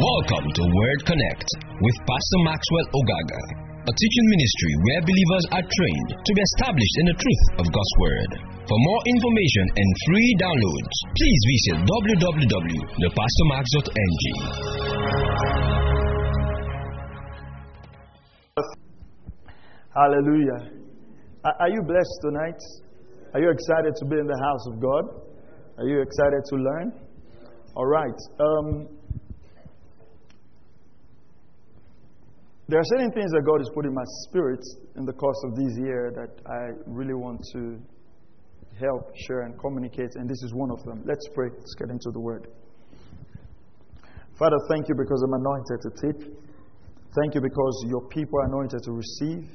Welcome to Word Connect with Pastor Maxwell Ogaga, a teaching ministry where believers are trained to be established in the truth of God's Word. For more information and free downloads, please visit www.thepastormax.ng. Hallelujah. Are you blessed tonight? Are you excited to be in the house of God? Are you excited to learn? All right. Um, there are certain things that God has put in my spirit in the course of this year that I really want to help, share, and communicate, and this is one of them. Let's pray. Let's get into the word. Father, thank you because I'm anointed to teach. Thank you because your people are anointed to receive.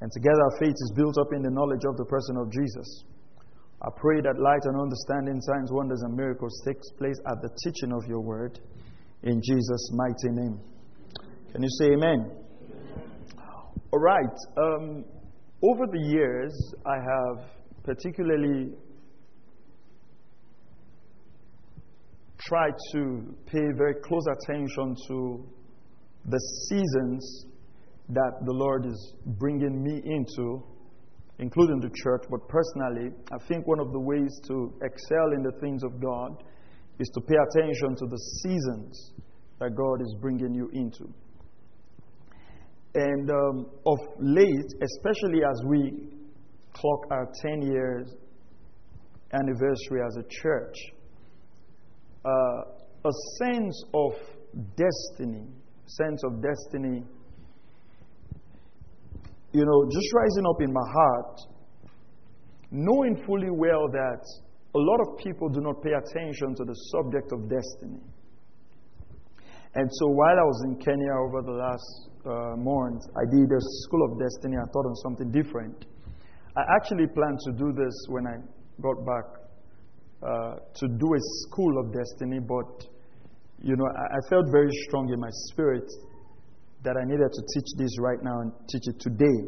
And together our faith is built up in the knowledge of the person of Jesus. I pray that light and understanding, signs, wonders, and miracles takes place at the teaching of your word. In Jesus' mighty name. Can you say amen? All right. Um, over the years, I have particularly tried to pay very close attention to the seasons that the Lord is bringing me into, including the church, but personally, I think one of the ways to excel in the things of God is to pay attention to the seasons that God is bringing you into. And um, of late, especially as we clock our 10 years anniversary as a church, uh, a sense of destiny, sense of destiny, you know, just rising up in my heart, knowing fully well that a lot of people do not pay attention to the subject of destiny. And so while I was in Kenya over the last uh, I did a School of Destiny. I thought on something different. I actually planned to do this when I got back uh, to do a School of Destiny, but you know, I, I felt very strong in my spirit that I needed to teach this right now and teach it today.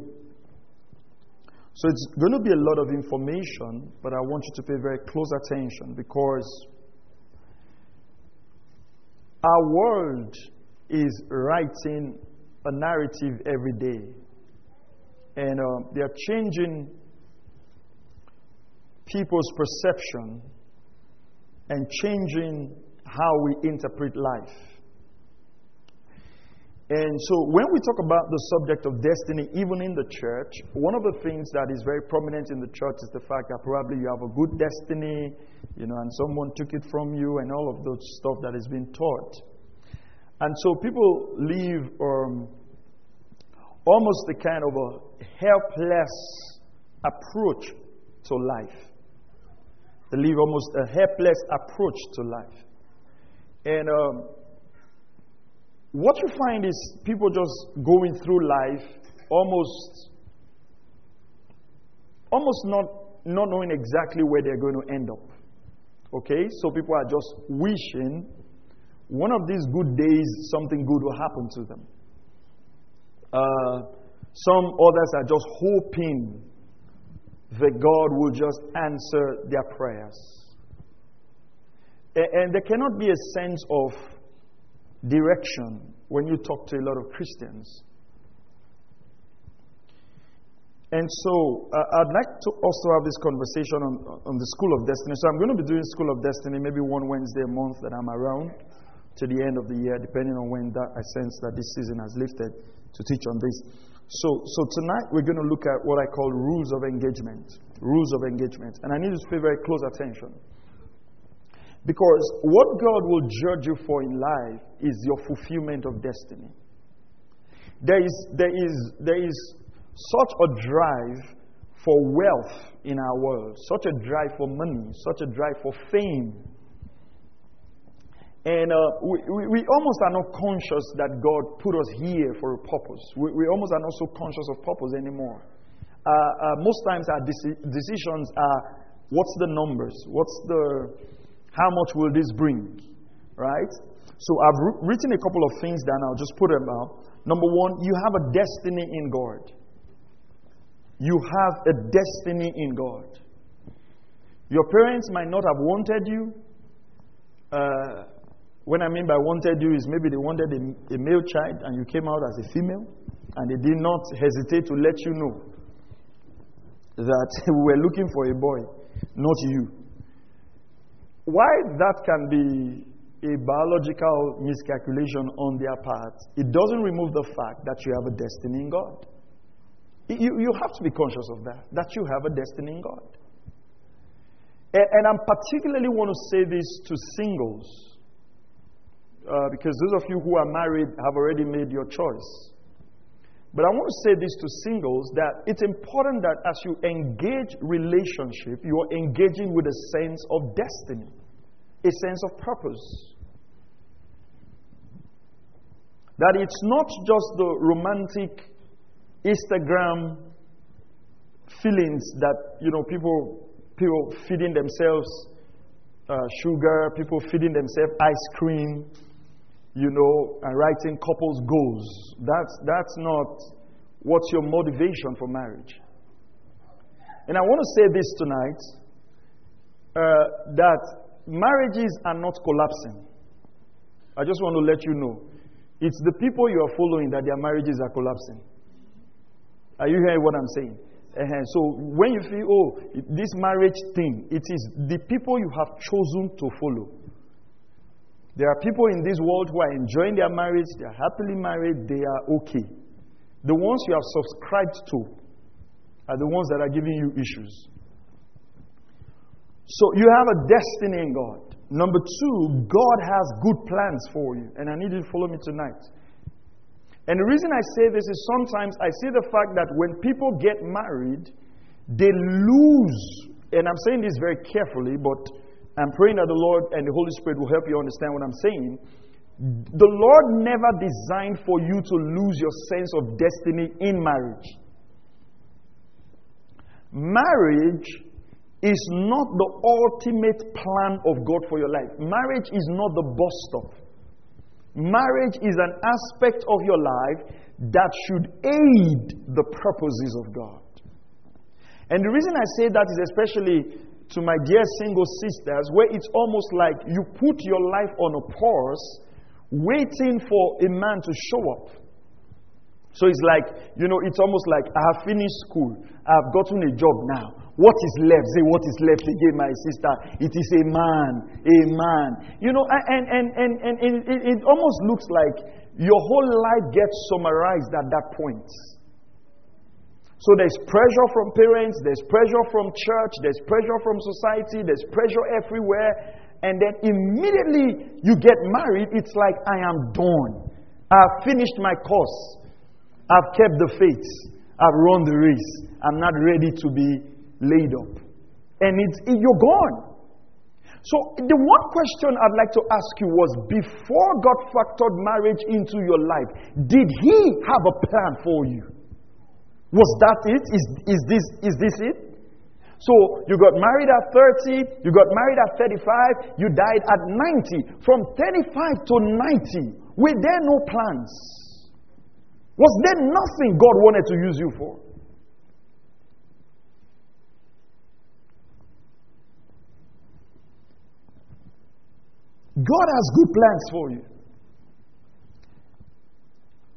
So it's going to be a lot of information, but I want you to pay very close attention because our world is writing a narrative every day. And uh, they are changing people's perception and changing how we interpret life. And so, when we talk about the subject of destiny, even in the church, one of the things that is very prominent in the church is the fact that probably you have a good destiny, you know, and someone took it from you, and all of those stuff that is being taught. And so, people live um, almost the kind of a helpless approach to life. They live almost a helpless approach to life. And um, what you find is people just going through life almost almost not not knowing exactly where they're going to end up okay so people are just wishing one of these good days something good will happen to them uh, some others are just hoping that god will just answer their prayers and, there cannot be a sense of direction when you talk to a lot of Christians. And so uh, I'd like to also have this conversation on, on the School of Destiny. So I'm going to be doing School of Destiny maybe one Wednesday a month that I'm around to the end of the year, depending on when that, I sense that this season has lifted to teach on this. So, so tonight we're going to look at what I call rules of engagement. Rules of engagement. And I need you to pay very close attention. Because what God will judge you for in life is your fulfillment of destiny. There is, there is, there is such a drive for wealth in our world, such a drive for money, such a drive for fame. And uh, we, we, we, almost are not conscious that God put us here for a purpose. We, we almost are not so conscious of purpose anymore. Uh, uh, most times our deci- decisions are what's the numbers? What's the how much will this bring? Right? So I've written a couple of things down. I'll just put them out. Number one, you have a destiny in God. You have a destiny in God. Your parents might not have wanted you. Uh, What I mean by wanted you is maybe they wanted a, a male child and you came out as a female, and they did not hesitate to let you know that we were looking for a boy, not you. Why that can be a biological miscalculation on their part, it doesn't remove the fact that you have a destiny in God. You, you have to be conscious of that, that you have a destiny in God. And, and I particularly want to say this to singles, uh, because those of you who are married have already made your choice. But I want to say this to singles that it's important that as you engage relationship, you are engaging with a sense of destiny, a sense of purpose. That it's not just the romantic Instagram feelings that you know people people feeding themselves uh, sugar, people feeding themselves ice cream, you know, and writing couples goals. That's that's not what's your motivation for marriage. And I want to say this tonight uh, that marriages are not collapsing. I just want to let you know. It's the people you are following that their marriages are collapsing. Are you hearing what I'm saying? Uh-huh. So when you feel, oh, this marriage thing, it is the people you have chosen to follow. There are people in this world who are enjoying their marriage, they are happily married, they are okay. The ones you have subscribed to are the ones that are giving you issues. So you have a destiny in God. Number two, God has good plans for you. And I need you to follow me tonight. And the reason I say this is sometimes I see the fact that when people get married, they lose. And I'm saying this very carefully, but I'm praying that the Lord and the Holy Spirit will help you understand what I'm saying. The Lord never designed for you to lose your sense of destiny in marriage. Marriage is not the ultimate plan of God for your life. Marriage is not the bus stop. Marriage is an aspect of your life that should aid the purposes of God. And the reason I say that is especially to my dear single sisters, where it's almost like you put your life on a pause, waiting for a man to show up. So it's like, you know, it's almost like I have finished school, I have gotten a job now. What is left? Say, what is left again, my sister? It is a man, a man. You know, and, and, and, and, and it, it almost looks like your whole life gets summarized at that point. So there's pressure from parents, there's pressure from church, there's pressure from society, there's pressure everywhere. And then immediately you get married, it's like, I am done. I've finished my course. I've kept the faith. I've run the race. I'm not ready to be laid up. And it's, you're gone. So, the one question I'd like to ask you was before God factored marriage into your life, did He have a plan for you? Was that it? Is, is, this, is this it? So, you got married at 30, you got married at 35, you died at 90. From 35 to 90, were there no plans? Was there nothing God wanted to use you for? God has good plans for you.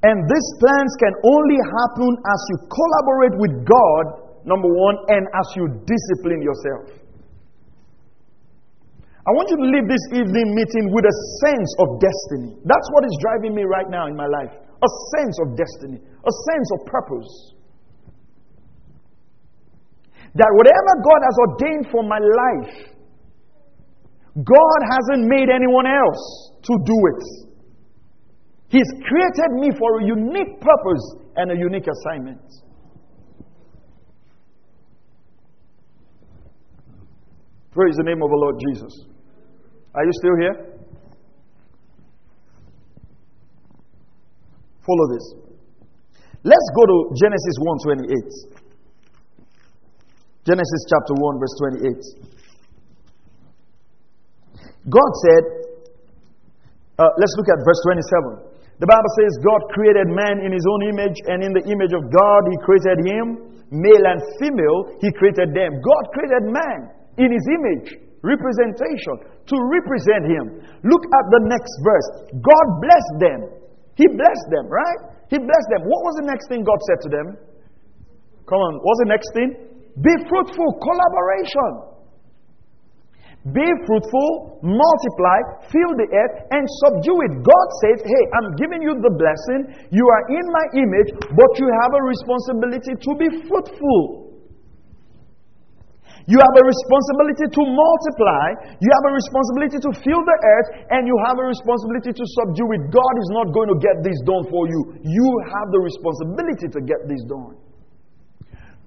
And these plans can only happen as you collaborate with God, number one, and as you discipline yourself. I want you to leave this evening meeting with a sense of destiny. That's what is driving me right now in my life. A sense of destiny, a sense of purpose. That whatever God has ordained for my life, God hasn't made anyone else to do it. He's created me for a unique purpose and a unique assignment. Praise the name of the Lord Jesus. Are you still here? Follow this. Let's go to Genesis 1:28. Genesis chapter 1 verse 28. God said, uh, let's look at verse 27. The Bible says, God created man in his own image, and in the image of God, he created him. Male and female, he created them. God created man in his image. Representation. To represent Him. Look at the next verse. God blessed them. He blessed them, right? He blessed them. What was the next thing God said to them? Come on, what's the next thing? Be fruitful. Collaboration. Be fruitful, multiply, fill the earth, and subdue it. God says, Hey, I'm giving you the blessing. You are in my image, but you have a responsibility to be fruitful. You have a responsibility to multiply. You have a responsibility to fill the earth. And you have a responsibility to subdue it. God is not going to get this done for you. You have the responsibility to get this done.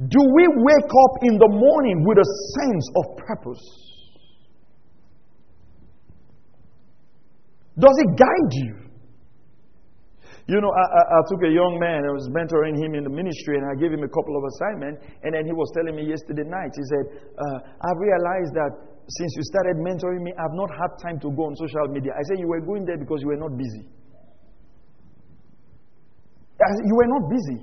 Do we wake up in the morning with a sense of purpose? Does it guide you? You know, I, I, I, took a young man, I was mentoring him in the ministry, and I gave him a couple of assignments. And then he was telling me yesterday night, he said, uh, I realized that since you started mentoring me, I've not had time to go on social media. I said, You were going there because you were not busy. Said, you were not busy.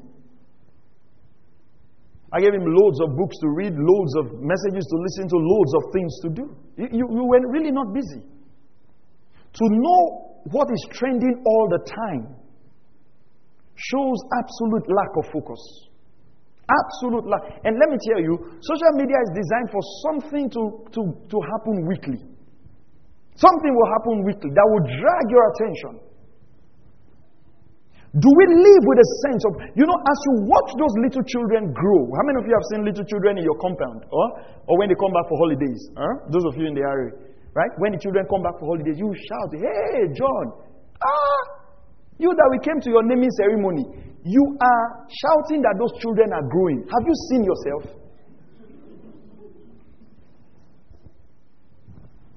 I gave him loads of books to read, loads of messages to listen to, loads of things to do. You, you, you were really not busy. To know what is trending all the time shows absolute lack of focus. Absolute lack. And let me tell you, social media is designed for something to, to, to happen weekly. Something will happen weekly that will drag your attention. Do we live with a sense of, you know, as you watch those little children grow, how many of you have seen little children in your compound? Or, or when they come back for holidays? Huh? Those of you in the area. Right? When the children come back for holidays, you shout, Hey, John, ah, you that we came to your naming ceremony, you are shouting that those children are growing. Have you seen yourself?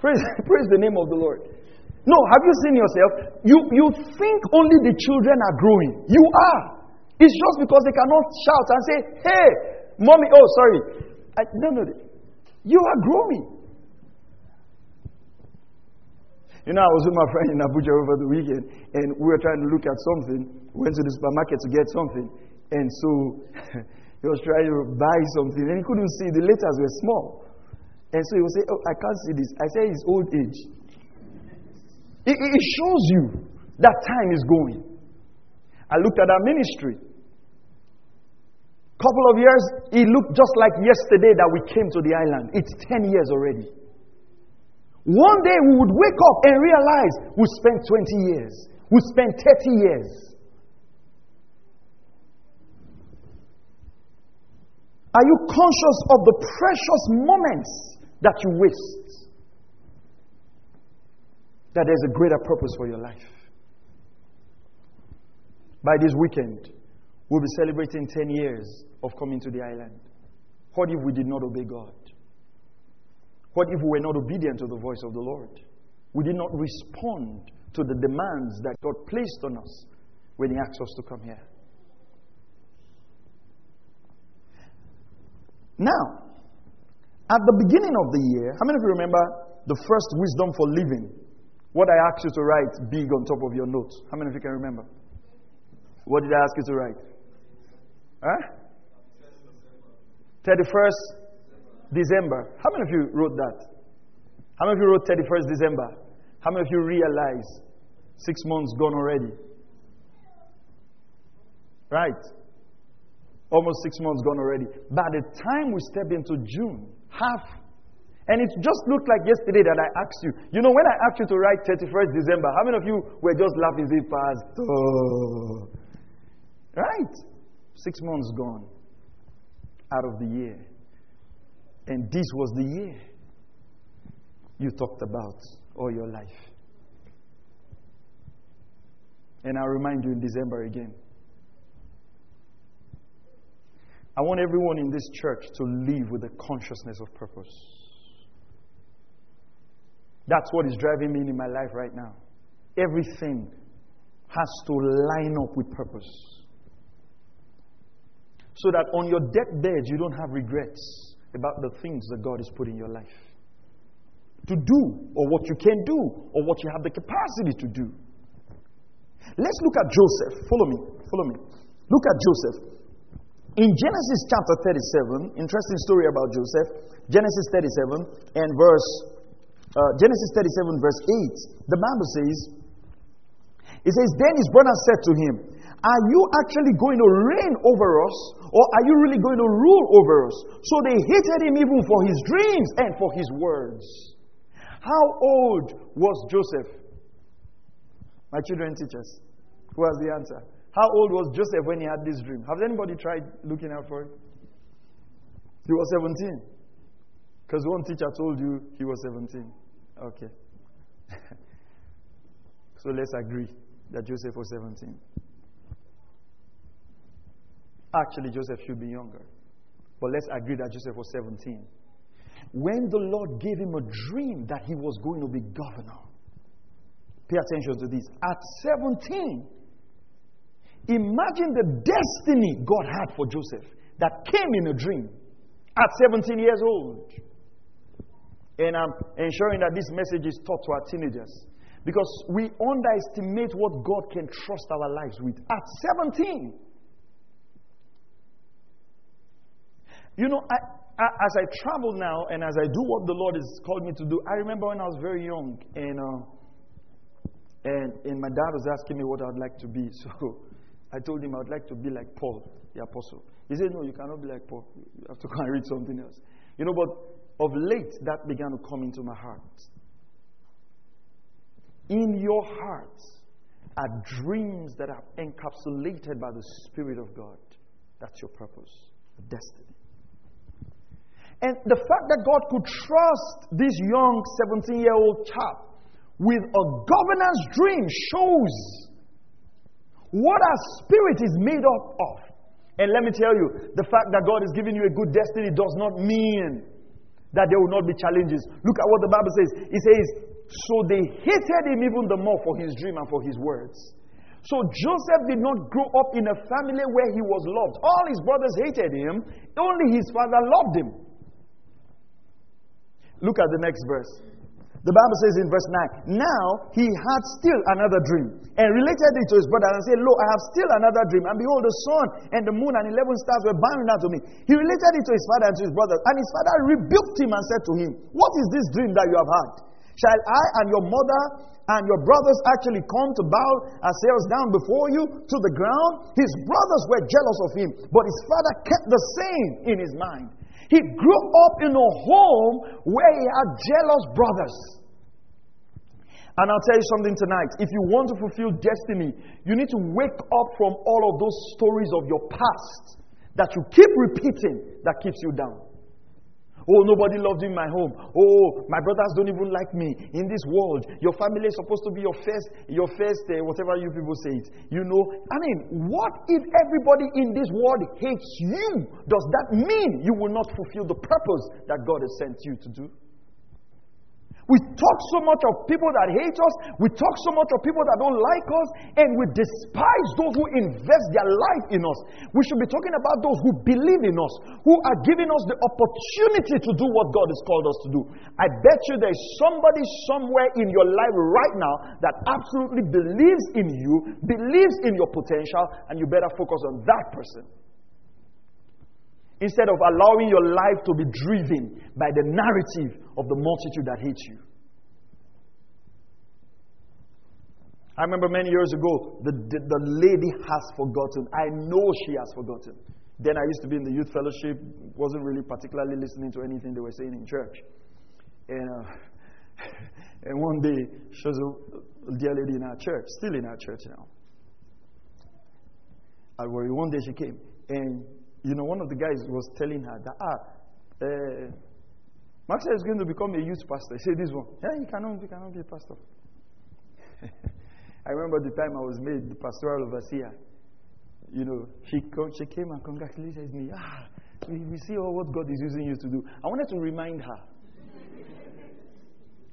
Praise, praise the name of the Lord. No, have you seen yourself? You, you think only the children are growing. You are. It's just because they cannot shout and say, Hey, mommy, oh, sorry. I, no, no. You are growing. You know, I was with my friend in Abuja over the weekend, and we were trying to look at something. We went to the supermarket to get something, and so he was trying to buy something, and he couldn't see. The letters were small. And so he would say, Oh, I can't see this. I say it's old age. It, it shows you that time is going. I looked at our ministry. Couple of years, it looked just like yesterday that we came to the island. It's 10 years already. One day we would wake up and realize we spent 20 years, we spent 30 years. Are you conscious of the precious moments that you waste? That there's a greater purpose for your life. By this weekend, we'll be celebrating 10 years of coming to the island. What if we did not obey God? What if we were not obedient to the voice of the Lord? We did not respond to the demands that God placed on us when He asked us to come here. Now, at the beginning of the year, how many of you remember the first wisdom for living? What I asked you to write big on top of your notes. How many of you can remember? What did I ask you to write? Huh? 31st December. How many of you wrote that? How many of you wrote 31st December? How many of you realize six months gone already? Right? Almost six months gone already. By the time we step into June, half. And it just looked like yesterday that I asked you. You know, when I asked you to write 31st December, how many of you were just laughing, say, Pastor? Right? Six months gone out of the year. And this was the year you talked about all your life. And I'll remind you in December again. I want everyone in this church to live with a consciousness of purpose. That's what is driving me in my life right now. Everything has to line up with purpose. So that on your deathbed, you don't have regrets about the things that God has put in your life to do, or what you can do, or what you have the capacity to do. Let's look at Joseph. Follow me. Follow me. Look at Joseph. In Genesis chapter 37, interesting story about Joseph. Genesis 37 and verse uh, Genesis 37, verse 8, the Bible says, it says, Then his brother said to him, Are you actually going to reign over us, or are you really going to rule over us? So they hated him even for his dreams and for his words. How old was Joseph? My children teachers. Who has the answer? How old was Joseph when he had this dream? Has anybody tried looking out for it? He was 17. Because one teacher told you he was 17. Okay. so let's agree that Joseph was 17. Actually, Joseph should be younger. But let's agree that Joseph was 17. When the Lord gave him a dream that he was going to be governor, pay attention to this. At 17, imagine the destiny God had for Joseph that came in a dream at 17 years old. And I'm ensuring that this message is taught to our teenagers. Because we underestimate what God can trust our lives with at 17. You know, I, I, as I travel now and as I do what the Lord has called me to do, I remember when I was very young and, uh, and, and my dad was asking me what I'd like to be. So I told him I'd like to be like Paul, the apostle. He said, No, you cannot be like Paul. You have to go and read something else. You know, but of late, that began to come into my heart. In your heart are dreams that are encapsulated by the Spirit of God. That's your purpose, destiny. And the fact that God could trust this young 17 year old chap with a governor's dream shows what our spirit is made up of. And let me tell you, the fact that God is giving you a good destiny does not mean that there will not be challenges. Look at what the Bible says. It says, So they hated him even the more for his dream and for his words. So Joseph did not grow up in a family where he was loved. All his brothers hated him, only his father loved him. Look at the next verse. The Bible says in verse 9, Now he had still another dream, and related it to his brother, and said, Lo, I have still another dream, and behold, the sun and the moon and eleven stars were bowing down to me. He related it to his father and to his brothers, and his father rebuked him and said to him, What is this dream that you have had? Shall I and your mother and your brothers actually come to bow ourselves down before you to the ground? His brothers were jealous of him, but his father kept the same in his mind. He grew up in a home where he had jealous brothers. And I'll tell you something tonight. If you want to fulfill destiny, you need to wake up from all of those stories of your past that you keep repeating that keeps you down. Oh, nobody loved in my home. Oh, my brothers don't even like me in this world. Your family is supposed to be your first, your first, uh, whatever you people say it. You know, I mean, what if everybody in this world hates you? Does that mean you will not fulfill the purpose that God has sent you to do? We talk so much of people that hate us. We talk so much of people that don't like us. And we despise those who invest their life in us. We should be talking about those who believe in us, who are giving us the opportunity to do what God has called us to do. I bet you there's somebody somewhere in your life right now that absolutely believes in you, believes in your potential, and you better focus on that person instead of allowing your life to be driven by the narrative of the multitude that hates you. I remember many years ago, the, the, the, lady has forgotten. I know she has forgotten. Then I used to be in the youth fellowship, wasn't really particularly listening to anything they were saying in church. And, uh, and one day, she was a dear lady in our church, still in our church now. I worry. One day she came, and you know, one of the guys was telling her that, ah, uh, Maxwell is going to become a youth pastor. Said, This one. Yeah, he cannot, he cannot be a pastor. I remember the time I was made the pastoral overseer. You know, she, she came and congratulated me. Ah, we, we see all what God is using you to do. I wanted to remind her,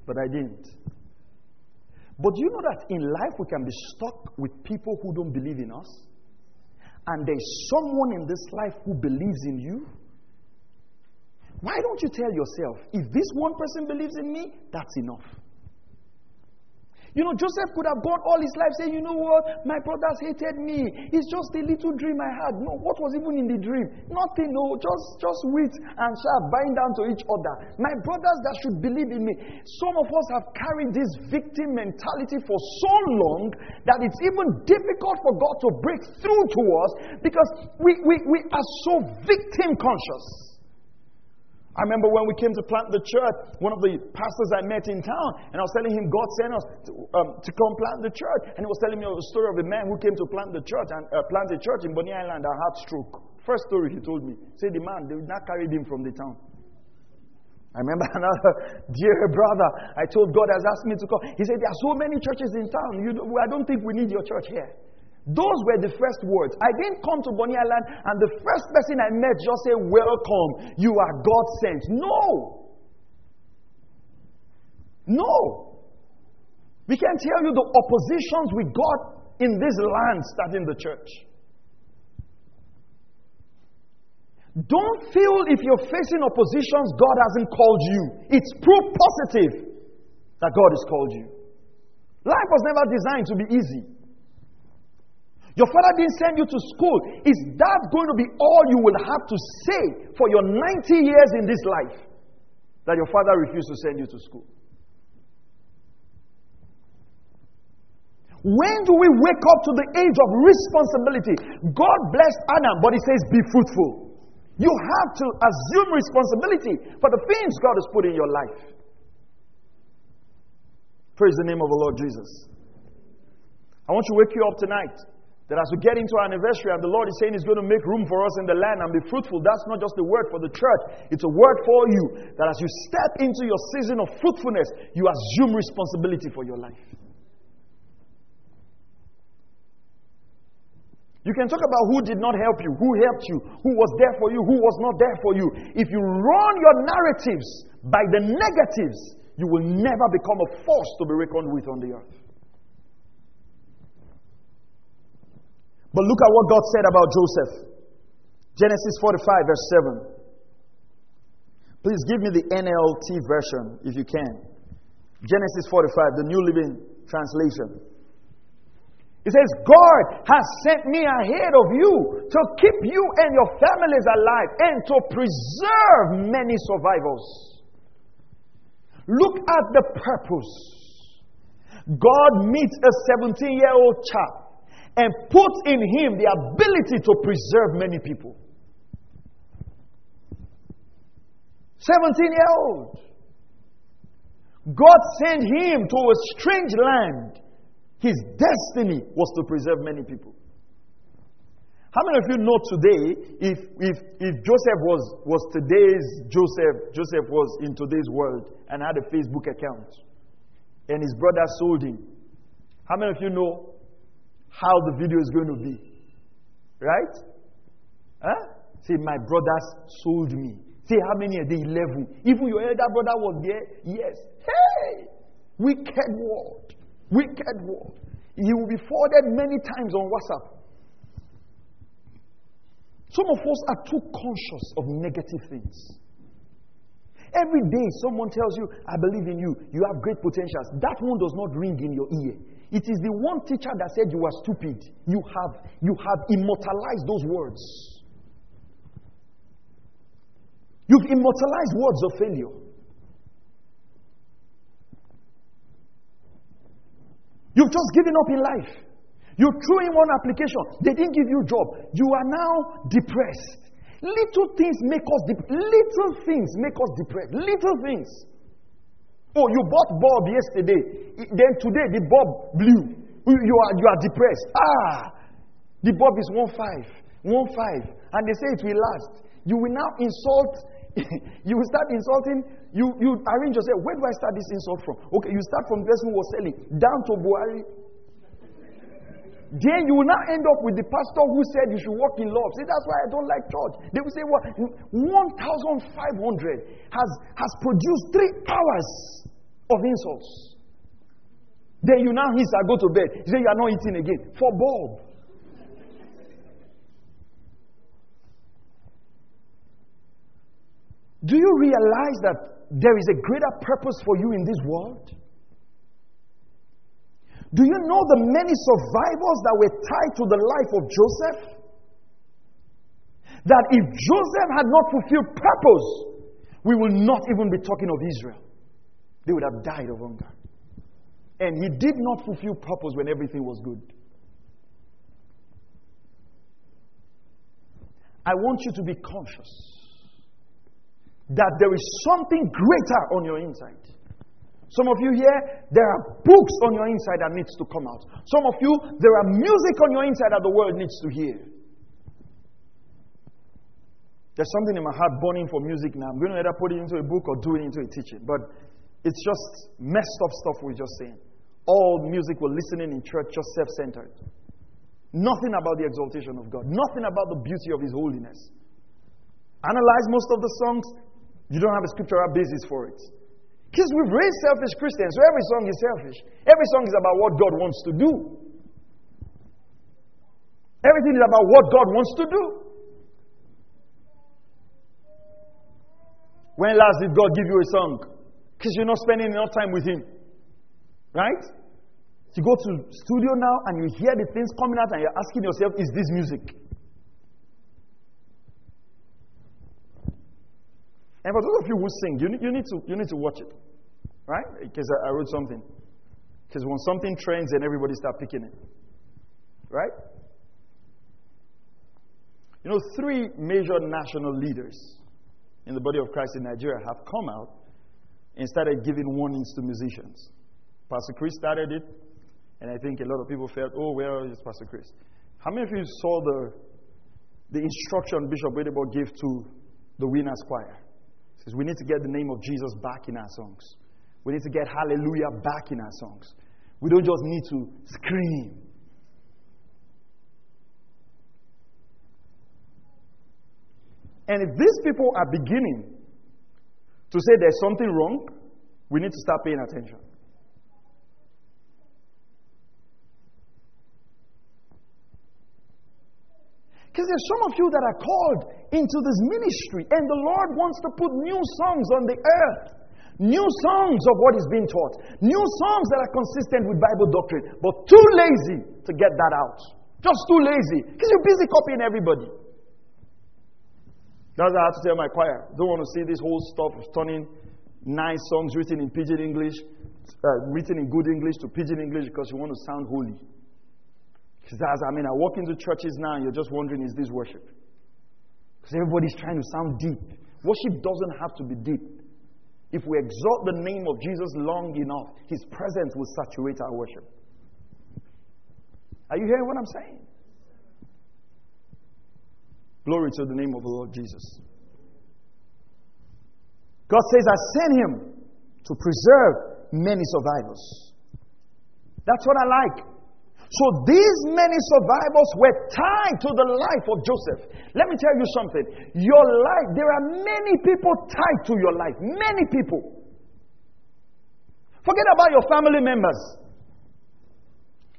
but I didn't. But do you know that in life we can be stuck with people who don't believe in us? And there's someone in this life who believes in you, why don't you tell yourself, if this one person believes in me, that's enough? You know, Joseph could have gone all his life saying, You know what? My brothers hated me. It's just a little dream I had. No, what was even in the dream? Nothing, no. Just, just wheat and chaff bind down to each other. My brothers that should believe in me. Some of us have carried this victim mentality for so long that it's even difficult for God to break through to us because we, we, we are so victim conscious. I remember when we came to plant the church, one of the pastors I met in town, and I was telling him God sent us to, um, to come plant the church. And he was telling me the story of a man who came to plant the church and uh, plant a church in Bonny Island and had stroke. First story he told me. Say the man, they not carry him from the town. I remember another dear brother. I told God has asked me to come. He said, There are so many churches in town. You, I don't think we need your church here. Those were the first words. I didn't come to Bonny Island and the first person I met just said, Welcome, you are God sent. No. No. We can tell you the oppositions we got in this land starting the church. Don't feel if you're facing oppositions, God hasn't called you. It's proof positive that God has called you. Life was never designed to be easy. Your father didn't send you to school. Is that going to be all you will have to say for your 90 years in this life? That your father refused to send you to school. When do we wake up to the age of responsibility? God blessed Adam, but He says, Be fruitful. You have to assume responsibility for the things God has put in your life. Praise the name of the Lord Jesus. I want to wake you up tonight that as we get into our anniversary and the Lord is saying He's going to make room for us in the land and be fruitful, that's not just a word for the church, it's a word for you. That as you step into your season of fruitfulness, you assume responsibility for your life. You can talk about who did not help you, who helped you, who was there for you, who was not there for you. If you run your narratives by the negatives, you will never become a force to be reckoned with on the earth. But look at what God said about Joseph. Genesis 45, verse 7. Please give me the NLT version if you can. Genesis 45, the New Living Translation. It says, God has sent me ahead of you to keep you and your families alive and to preserve many survivors. Look at the purpose. God meets a 17 year old child and put in him the ability to preserve many people. 17 year old. God sent him to a strange land. His destiny was to preserve many people. How many of you know today, if, if, if Joseph was, was today's Joseph, Joseph was in today's world and had a Facebook account, and his brother sold him, how many of you know how the video is going to be. Right? Huh? Say, my brothers sold me. Say, how many are they? 11. Even your elder brother was there? Yes. Hey! Wicked world. Wicked world. He will be forwarded many times on WhatsApp. Some of us are too conscious of negative things. Every day, someone tells you, I believe in you, you have great potentials. That one does not ring in your ear. It is the one teacher that said you are stupid. You have, you have immortalized those words. You've immortalized words of failure. You've just given up in life. You threw in one application, they didn't give you a job. You are now depressed. Little things make us depressed. Little things make us depressed. Little things. Oh, you bought bulb yesterday. Then today the bulb blew. You are, you are depressed. Ah, the bulb is one five, one five, and they say it will last. You will now insult. you will start insulting. You you arrange yourself. Where do I start this insult from? Okay, you start from the person who was selling down to Buhari. Then you will now end up with the pastor who said you should walk in love. See, that's why I don't like church. They will say, well, 1,500 has, has produced three hours of insults. Then you now hiss, I go to bed. You say, you are not eating again. For Bob. Do you realize that there is a greater purpose for you in this world? Do you know the many survivors that were tied to the life of Joseph? That if Joseph had not fulfilled purpose, we will not even be talking of Israel. They would have died of hunger. And he did not fulfill purpose when everything was good. I want you to be conscious that there is something greater on your inside. Some of you here, there are books on your inside that needs to come out. Some of you, there are music on your inside that the world needs to hear. There's something in my heart burning for music now. I'm going to either put it into a book or do it into a teaching. But it's just messed up stuff we're just saying. All music we're listening in church just self centered. Nothing about the exaltation of God. Nothing about the beauty of His holiness. Analyze most of the songs. You don't have a scriptural basis for it. Because we've raised selfish Christians, so every song is selfish. Every song is about what God wants to do. Everything is about what God wants to do. When last did God give you a song? Because you're not spending enough time with Him. Right? You go to studio now and you hear the things coming out and you're asking yourself, is this music? And for those of you who sing, you you need, to, you need to watch it. Right? Because I, I wrote something. Because when something trends, then everybody start picking it. Right? You know, three major national leaders in the body of Christ in Nigeria have come out and started giving warnings to musicians. Pastor Chris started it, and I think a lot of people felt, oh, where is Pastor Chris? How many of you saw the, the instruction Bishop Oyedepo gave to the Winners Choir? Says we need to get the name of Jesus back in our songs. We need to get hallelujah back in our songs. We don't just need to scream. And if these people are beginning to say there's something wrong, we need to start paying attention. Because there's some of you that are called into this ministry, and the Lord wants to put new songs on the earth. New songs of what is being taught. New songs that are consistent with Bible doctrine, but too lazy to get that out. Just too lazy. Because you're busy copying everybody. That's what I have to tell my choir. Don't want to see this whole stuff of turning nice songs written in pidgin English, uh, written in good English to pidgin English because you want to sound holy. Because I mean, I walk into churches now and you're just wondering, is this worship? Because everybody's trying to sound deep. Worship doesn't have to be deep. If we exalt the name of Jesus long enough, His presence will saturate our worship. Are you hearing what I'm saying? Glory to the name of the Lord Jesus. God says, I sent Him to preserve many survivors. That's what I like. So these many survivors were tied to the life of Joseph. Let me tell you something. Your life, there are many people tied to your life. Many people. Forget about your family members.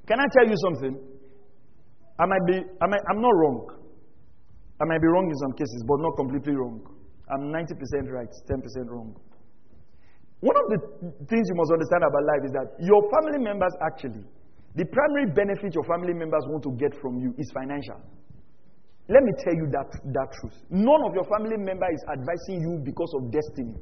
Can I tell you something? I might be, I might, I'm not wrong. I might be wrong in some cases, but not completely wrong. I'm 90% right, 10% wrong. One of the things you must understand about life is that your family members actually the primary benefit your family members want to get from you is financial. Let me tell you that, that truth. None of your family member is advising you because of destiny.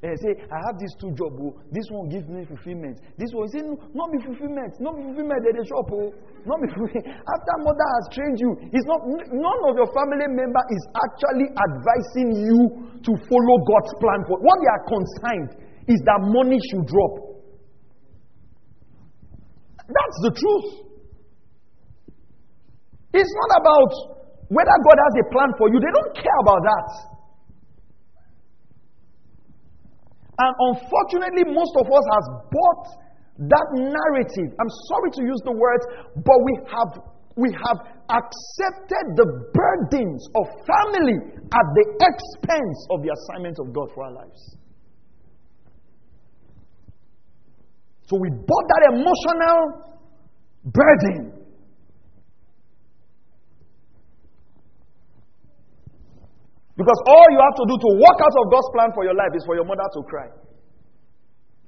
They say, I have these two jobs. Oh. This one gives me fulfillment. This one, say, no, not be fulfillment. Not be fulfillment. They shop. Oh. Not fulfillment. After mother has trained you, it's not, none of your family member is actually advising you to follow God's plan. For what they are concerned is that money should drop. That's the truth. It's not about whether God has a plan for you, they don't care about that. And unfortunately, most of us has bought that narrative. I'm sorry to use the word, but we have we have accepted the burdens of family at the expense of the assignment of God for our lives. So we bought that emotional burden. Because all you have to do to walk out of God's plan for your life is for your mother to cry.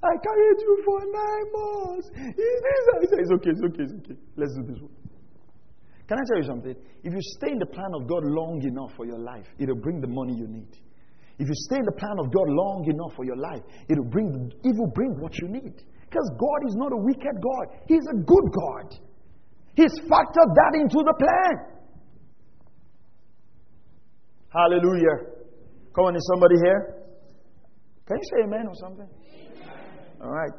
I carried you for nine months. It's okay, it's okay, it's okay. Let's do this one. Can I tell you something? If you stay in the plan of God long enough for your life, it'll bring the money you need. If you stay in the plan of God long enough for your life, it'll bring it will bring what you need. Because God is not a wicked God. He's a good God. He's factored that into the plan. Hallelujah. Come on, is somebody here? Can you say amen or something? Amen. All right.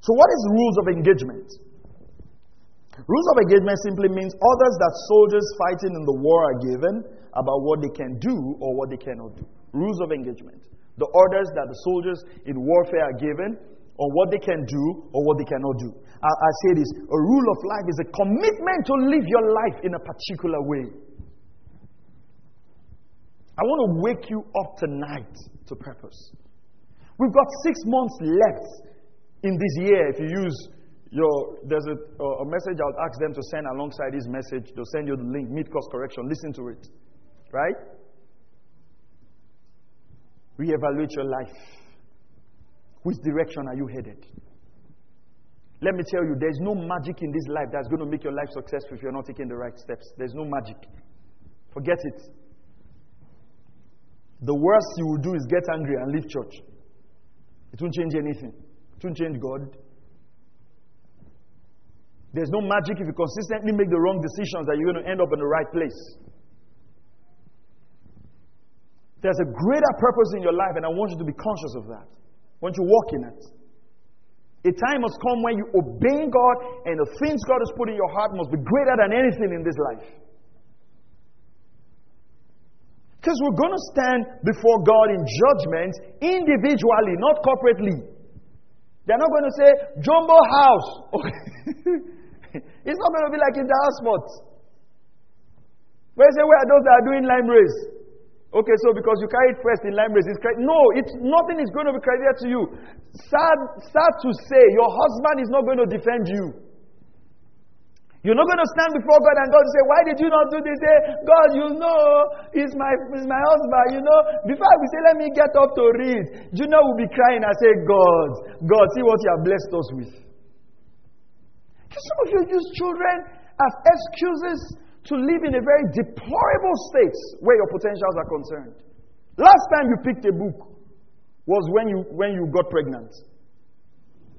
So, what is rules of engagement? Rules of engagement simply means orders that soldiers fighting in the war are given about what they can do or what they cannot do. Rules of engagement. The orders that the soldiers in warfare are given on what they can do or what they cannot do. I, I say this a rule of life is a commitment to live your life in a particular way. I want to wake you up tonight to purpose. We've got six months left in this year if you use your, there's a, a message I'll ask them to send alongside this message. They'll send you the link, mid course correction. Listen to it. Right? Reevaluate your life. Which direction are you headed? Let me tell you, there's no magic in this life that's going to make your life successful if you're not taking the right steps. There's no magic. Forget it. The worst you will do is get angry and leave church. It won't change anything. It won't change God. There's no magic if you consistently make the wrong decisions that you're going to end up in the right place. There's a greater purpose in your life, and I want you to be conscious of that. I want you to walk in it. A time must come when you obey God, and the things God has put in your heart must be greater than anything in this life. Because we're going to stand before God in judgment individually, not corporately. They're not going to say, Jumbo House. It's not going to be like in the house Where say, where are those that are doing lime race? Okay, so because you carried first in lime race, it's. No, it's nothing is going to be credited to you. Sad, sad to say, your husband is not going to defend you. You're not going to stand before God and God say, Why did you not do this? Say, God, you know, he's my, he's my husband, you know. Before we say, Let me get up to read, you know, we'll be crying and say, God, God, see what you have blessed us with. Some of you use children as excuses to live in a very deplorable state where your potentials are concerned. Last time you picked a book was when you, when you got pregnant.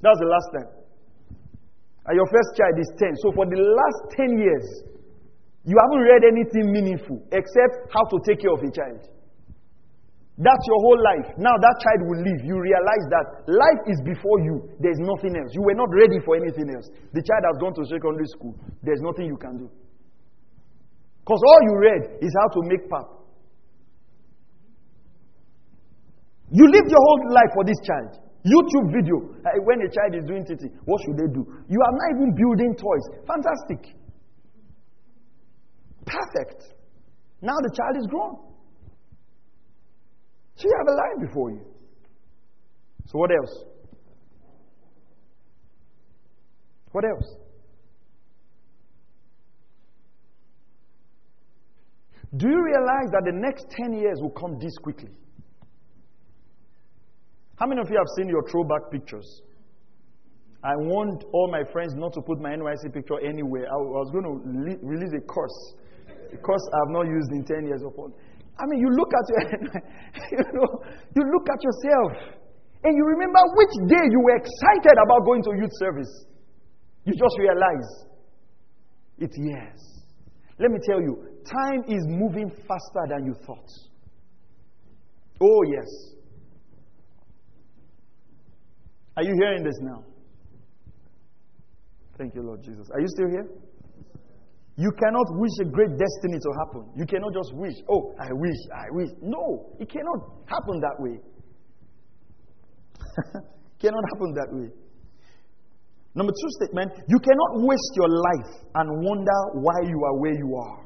That was the last time. And your first child is 10. So for the last 10 years, you haven't read anything meaningful except how to take care of a child. That's your whole life. Now that child will leave. You realize that life is before you. There's nothing else. You were not ready for anything else. The child has gone to secondary school. There's nothing you can do. Because all you read is how to make pap. You lived your whole life for this child. YouTube video. When a child is doing TT, what should they do? You are not even building toys. Fantastic. Perfect. Now the child is grown. So you have a life before you. So what else? What else? Do you realize that the next 10 years will come this quickly? How many of you have seen your throwback pictures? I warned all my friends not to put my NYSC picture anywhere. I was going to release a course, A course I have not used in 10 years upon. I mean, you look at your, you know, you look at yourself, and you remember which day you were excited about going to youth service. You just realize it's years. Let me tell you, time is moving faster than you thought. Oh, yes. Are you hearing this now? Thank you, Lord Jesus. Are you still here? You cannot wish a great destiny to happen. You cannot just wish, oh, I wish, I wish. No, it cannot happen that way. cannot happen that way. Number two statement you cannot waste your life and wonder why you are where you are.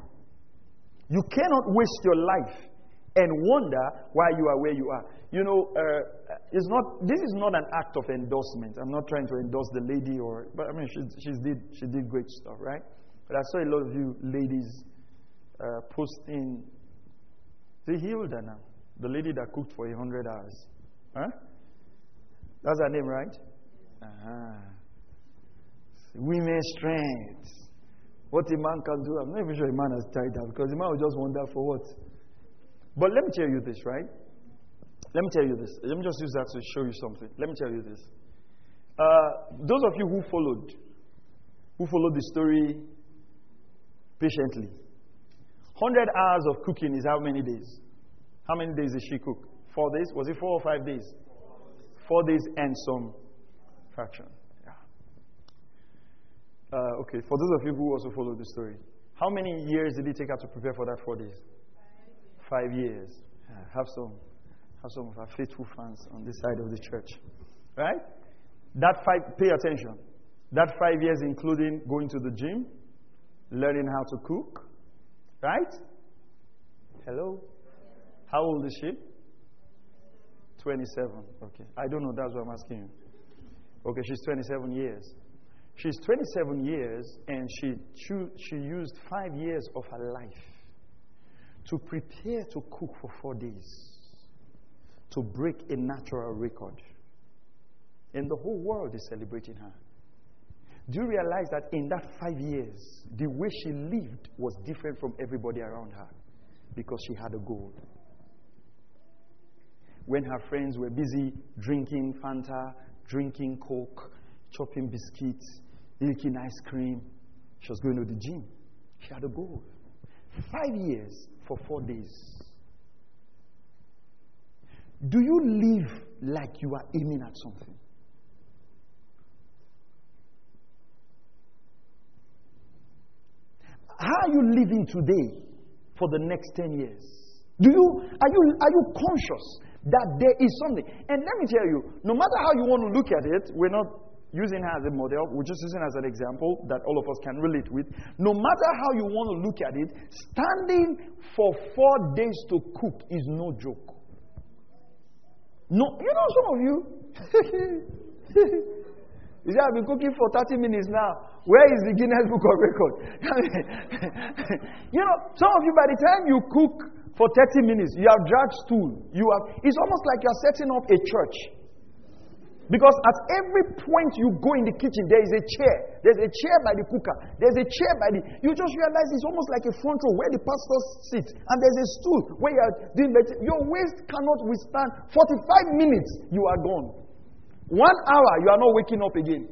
You cannot waste your life and wonder why you are where you are. You know, uh, it's not. This is not an act of endorsement. I'm not trying to endorse the lady, or but I mean, she, she did she did great stuff, right? But I saw a lot of you ladies uh, posting. See, Hilda now, the lady that cooked for a hundred hours. Huh? That's her name, right? Uh-huh. Women's strength. What a man can do. I'm not even sure a man has tried that because a man will just wonder for what. But let me tell you this, right? Let me tell you this. Let me just use that to show you something. Let me tell you this. Uh, those of you who followed, who followed the story patiently, 100 hours of cooking is how many days? How many days did she cook? Four days? Was it four or five days? Four days and some fraction. Uh, okay, for those of you who also follow the story, how many years did it take her to prepare for that four days? Five years. Yeah, have some, have some of our faithful fans on this side of the church, right? That five. Pay attention. That five years, including going to the gym, learning how to cook, right? Hello. How old is she? 27. Okay. I don't know. That's what I'm asking you. Okay, she's 27 years. She's 27 years and she, she used five years of her life to prepare to cook for four days to break a natural record. And the whole world is celebrating her. Do you realize that in that five years, the way she lived was different from everybody around her because she had a goal? when her friends were busy drinking Fanta, drinking Coke, chopping biscuits, eating ice cream, she was going to the gym. She had a goal. Five years for four days. Do you live like you are aiming at something? How are you living today for the next 10 years? Do you, are, you, are you conscious that there is something. And let me tell you, no matter how you want to look at it, we're not using her as a model, we're just using her as an example that all of us can relate with. No matter how you want to look at it, standing for four days to cook is no joke. No, you know, some of you. you say, I've been cooking for 30 minutes now. Where is the Guinness Book of Record? you know, some of you, by the time you cook for 30 minutes. You have dragged stool. You have, it's almost like you're setting up a church. Because at every point you go in the kitchen, there is a chair. There's a chair by the cooker. There's a chair by the. You just realize it's almost like a front row where the pastor sits. And there's a stool where you are doing the. Your waist cannot withstand 45 minutes, you are gone. One hour, you are not waking up again.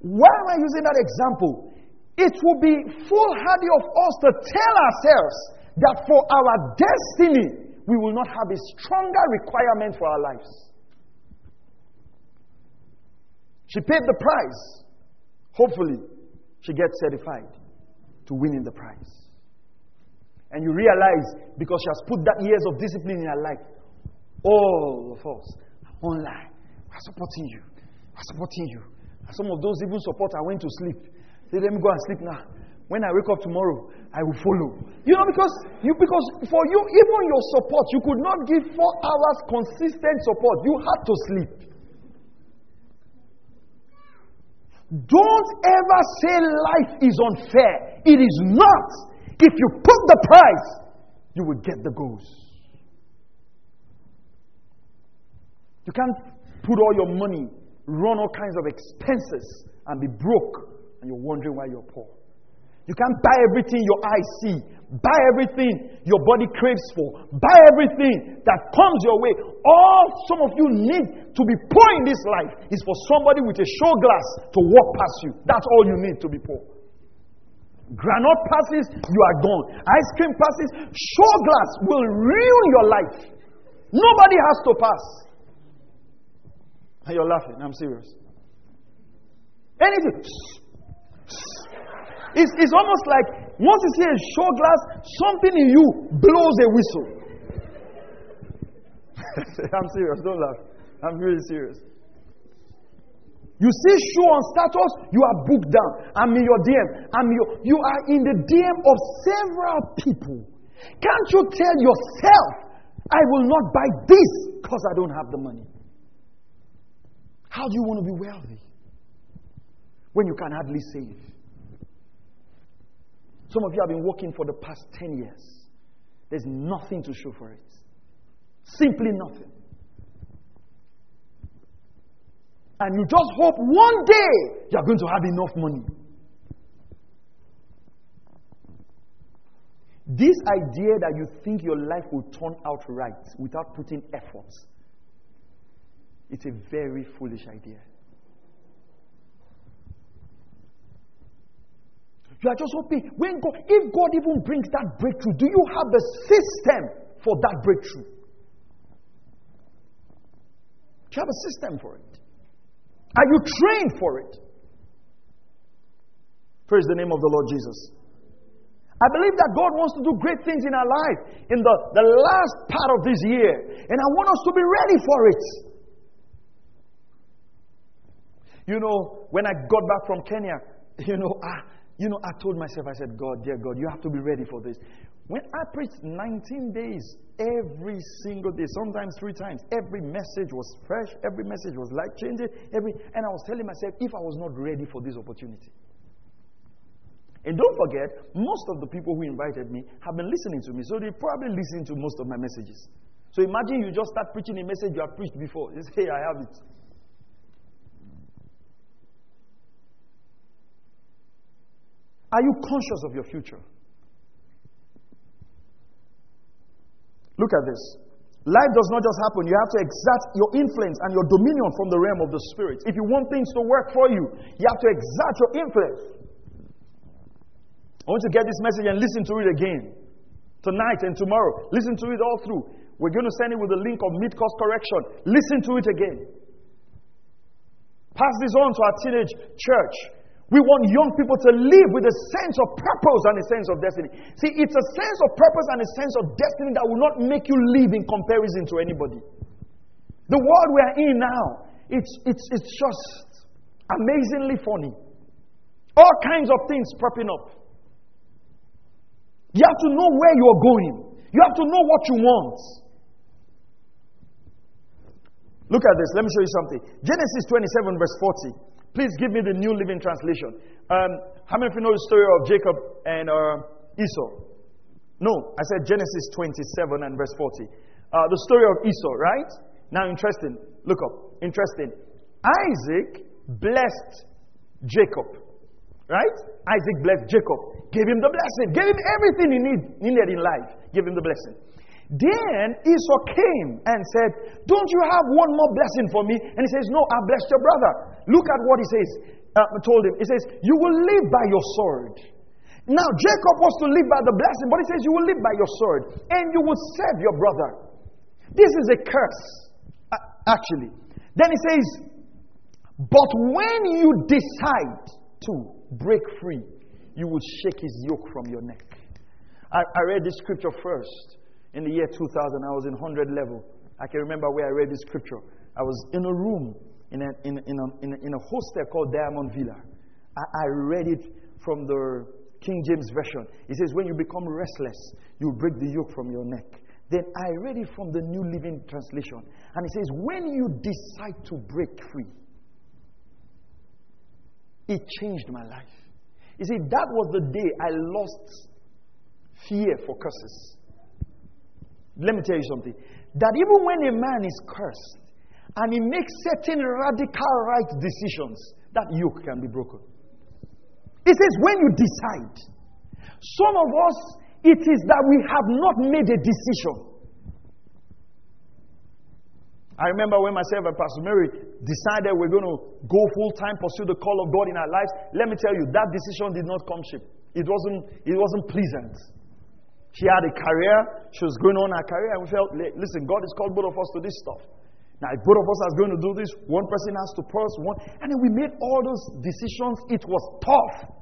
Why am I using that example? It will be foolhardy of us to tell ourselves that for our destiny, we will not have a stronger requirement for our lives. She paid the price. Hopefully, she gets certified to winning the prize. And you realize because she has put that years of discipline in her life, all of us online, we're supporting you. We're supporting you. And some of those even support I went to sleep. Say, let me go and sleep now. When I wake up tomorrow, I will follow. You know, because you because for you, even your support, you could not give four hours consistent support. You had to sleep. Don't ever say life is unfair. It is not. If you put the price, you will get the goals. You can't put all your money, run all kinds of expenses, and be broke and you're wondering why you're poor. You can't buy everything your eyes see, buy everything your body craves for, buy everything that comes your way. All some of you need to be poor in this life is for somebody with a show glass to walk past you. That's all you need to be poor. Granite passes, you are gone. Ice cream passes, show glass will ruin your life. Nobody has to pass. And you're laughing. I'm serious. Anything. It's, it's almost like once you see a show glass, something in you blows a whistle. I'm serious, don't laugh. I'm really serious. You see show on status, you are booked down. I'm in your DM. I'm your, you are in the DM of several people. Can't you tell yourself, I will not buy this because I don't have the money? How do you want to be wealthy when you can hardly save? Some of you have been working for the past 10 years. There's nothing to show for it. Simply nothing. And you just hope one day you're going to have enough money. This idea that you think your life will turn out right without putting efforts, it's a very foolish idea. You are just hoping when God, if God even brings that breakthrough, do you have the system for that breakthrough? Do you have a system for it? Are you trained for it? Praise the name of the Lord Jesus. I believe that God wants to do great things in our life in the, the last part of this year. And I want us to be ready for it. You know, when I got back from Kenya, you know, I, you know, I told myself, I said, God, dear God, you have to be ready for this. When I preached 19 days, every single day, sometimes three times, every message was fresh, every message was life changing, every, and I was telling myself, if I was not ready for this opportunity, and don't forget, most of the people who invited me have been listening to me, so they probably listen to most of my messages. So imagine you just start preaching a message you have preached before. You say, hey, I have it. Are you conscious of your future? Look at this. Life does not just happen. You have to exert your influence and your dominion from the realm of the spirit. If you want things to work for you, you have to exert your influence. I want you to get this message and listen to it again. Tonight and tomorrow. Listen to it all through. We're going to send it with a link of mid course correction. Listen to it again. Pass this on to our teenage church. We want young people to live with a sense of purpose and a sense of destiny. See, it's a sense of purpose and a sense of destiny that will not make you live in comparison to anybody. The world we are in now, it's, it's, it's just amazingly funny. All kinds of things popping up. You have to know where you are going. You have to know what you want. Look at this. Let me show you something. Genesis 27, verse 40. Please give me the New Living Translation. Um, how many of you know the story of Jacob and uh, Esau? No, I said Genesis 27 and verse 40. Uh, the story of Esau, right? Now, interesting. Look up. Interesting. Isaac blessed Jacob. Right? Isaac blessed Jacob, gave him the blessing, gave him everything he need, needed in life, gave him the blessing. Then Esau came and said, Don't you have one more blessing for me? And he says, No, I blessed your brother. Look at what he says. Uh, told him, He says, You will live by your sword. Now, Jacob was to live by the blessing, but he says, You will live by your sword and you will serve your brother. This is a curse, uh, actually. Then he says, But when you decide to break free, you will shake his yoke from your neck. I, I read this scripture first in the year 2000. I was in 100 level. I can remember where I read this scripture. I was in a room in a, in, in a, in a, in a hostel called Diamond Villa. I, I read it from the King James Version. It says, When you become restless, you break the yoke from your neck. Then I read it from the New Living Translation. And it says, When you decide to break free, it changed my life. You see, that was the day I lost fear for curses. Let me tell you something. That even when a man is cursed and he makes certain radical right decisions, that yoke can be broken. It says, when you decide. Some of us, it is that we have not made a decision. I remember when myself and Pastor Mary decided we're going to go full time, pursue the call of God in our lives. Let me tell you, that decision did not come cheap. It wasn't, it wasn't pleasant. She had a career, she was going on her career, and we felt, listen, God has called both of us to this stuff. Now, if both of us are going to do this, one person has to purse one. And then we made all those decisions. It was tough.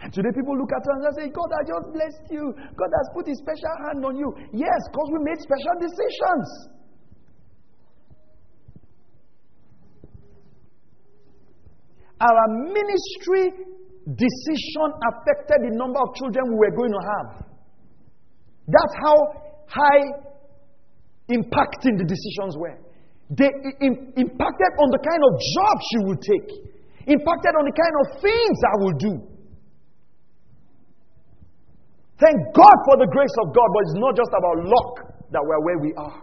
And today people look at us and say, God I just blessed you. God has put his special hand on you. Yes, because we made special decisions. Our ministry decision affected the number of children we were going to have. That's how high impacting the decisions were. They impacted on the kind of job she would take, impacted on the kind of things I will do. Thank God for the grace of God, but it's not just about luck. that we're where we are.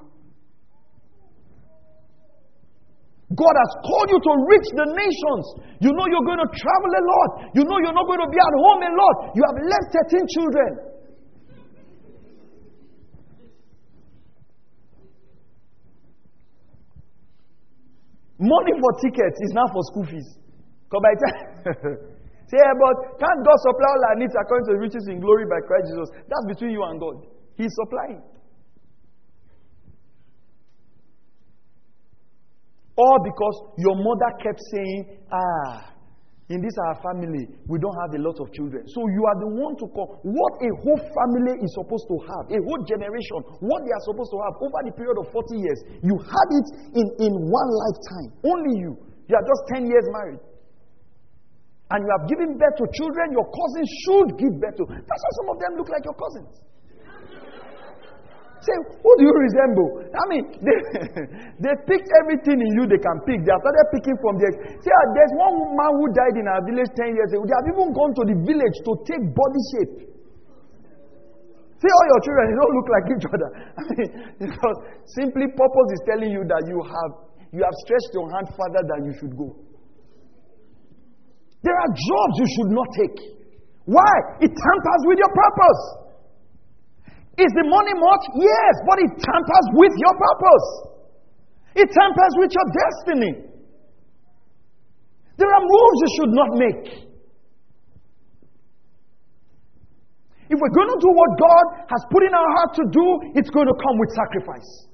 God has called you to reach the nations. You know you're going to travel a lot. You know you're not going to be at home a lot. You have left 13 children. Money for tickets is now for school fees. Come by time. Say, yeah, but can't God supply all our needs according to riches in glory by Christ Jesus? That's between you and God. He's supplying. All because your mother kept saying, ah, in this our family, we don't have a lot of children. So you are the one to call what a whole family is supposed to have, a whole generation, what they are supposed to have over the period of 40 years. You had it in, in one lifetime. Only you. You are just 10 years married. And you have given birth to children your cousins should give birth to. That's why some of them look like your cousins. Say, who do you resemble? I mean, they, they everything in you they can pick. They started picking from the. See, uh, there's one man who died in our village 10 years ago. They have even gone to the village to take body shape. See, all your children, they don't look like each other. I mean, because simply purpose is telling you that you have, you have stretched your hand further than you should go. There are jobs you should not take. Why? It tampers with your purpose. Is the money much? Yes, but it tampers with your purpose. It tampers with your destiny. There are moves you should not make. If we're going to do what God has put in our heart to do, it's going to come with sacrifice.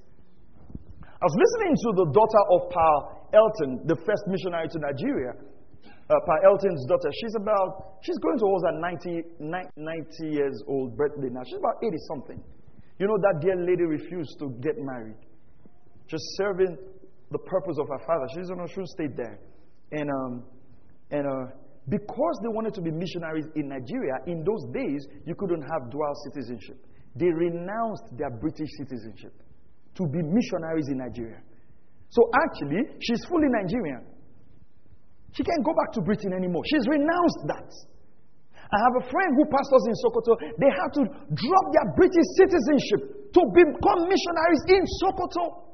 I was listening to the daughter of Pa Elton, the first missionary to Nigeria, uh, Pa Elton's daughter. She's about, she's going towards her 90, 90 years old birthday now. She's about 80 something. You know, that dear lady refused to get married. Just serving the purpose of her father. She's on a shoe stayed there. And, um, and uh, because they wanted to be missionaries in Nigeria, in those days, you couldn't have dual citizenship. They renounced their British citizenship to be missionaries in Nigeria. So actually, she's fully Nigerian. She can't go back to Britain anymore. She's renounced that. I have a friend who pastors in Sokoto. They had to drop their British citizenship to become missionaries in Sokoto.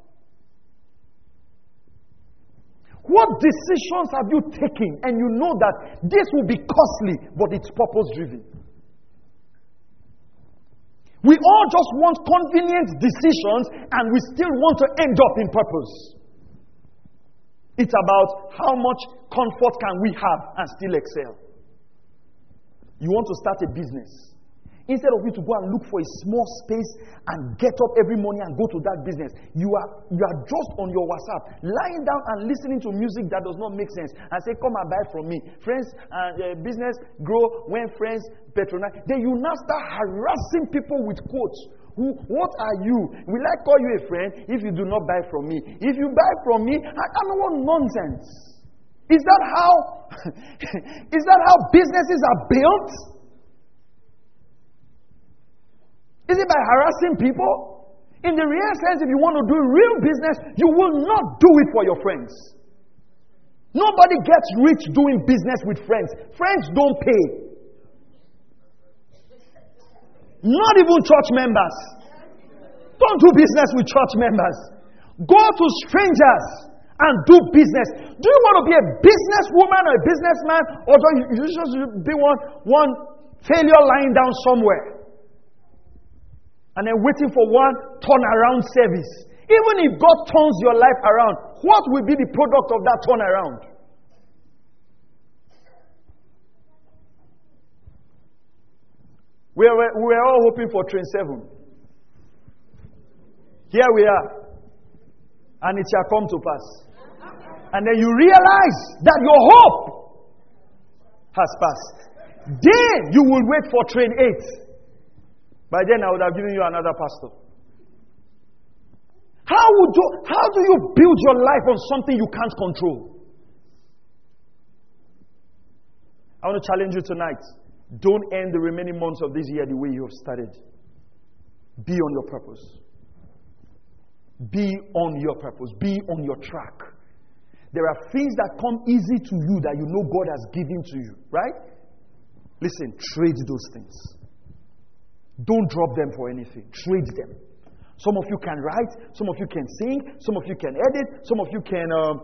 What decisions have you taken and you know that this will be costly, but it's purpose driven? We all just want convenient decisions and we still want to end up in purpose. It's about how much comfort can we have and still excel. You want to start a business. Instead of you to go and look for a small space and get up every morning and go to that business, you are, you are just on your WhatsApp, lying down and listening to music that does not make sense and say, Come and buy from me. Friends and uh, business grow when friends patronize. Then you now start harassing people with quotes. Who, what are you? Will I call you a friend if you do not buy from me? If you buy from me, I, don't want nonsense. Is that how is that how businesses are built? Is it by harassing people? In the real sense, if you want to do real business, you will not do it for your friends. Nobody gets rich doing business with friends. Friends don't pay. Not even church members. Don't do business with church members. Go to strangers and do business. Do you want to be a businesswoman or a businessman, or do you just be one, one failure lying down somewhere and then waiting for one turnaround service? Even if God turns your life around, what will be the product of that turnaround? We were, we were all hoping for train 7. Here we are. And it shall come to pass. And then you realize that your hope has passed. Then you will wait for train 8. By then I would have given you another pastor. How, would you, how do you build your life on something you can't control? I want to challenge you tonight. Don't end the remaining months of this year the way you have started. Be on your purpose. Be on your purpose. Be on your track. There are things that come easy to you that you know God has given to you, right? Listen, trade those things. Don't drop them for anything. Trade them. Some of you can write, some of you can sing, some of you can edit, some of you can um,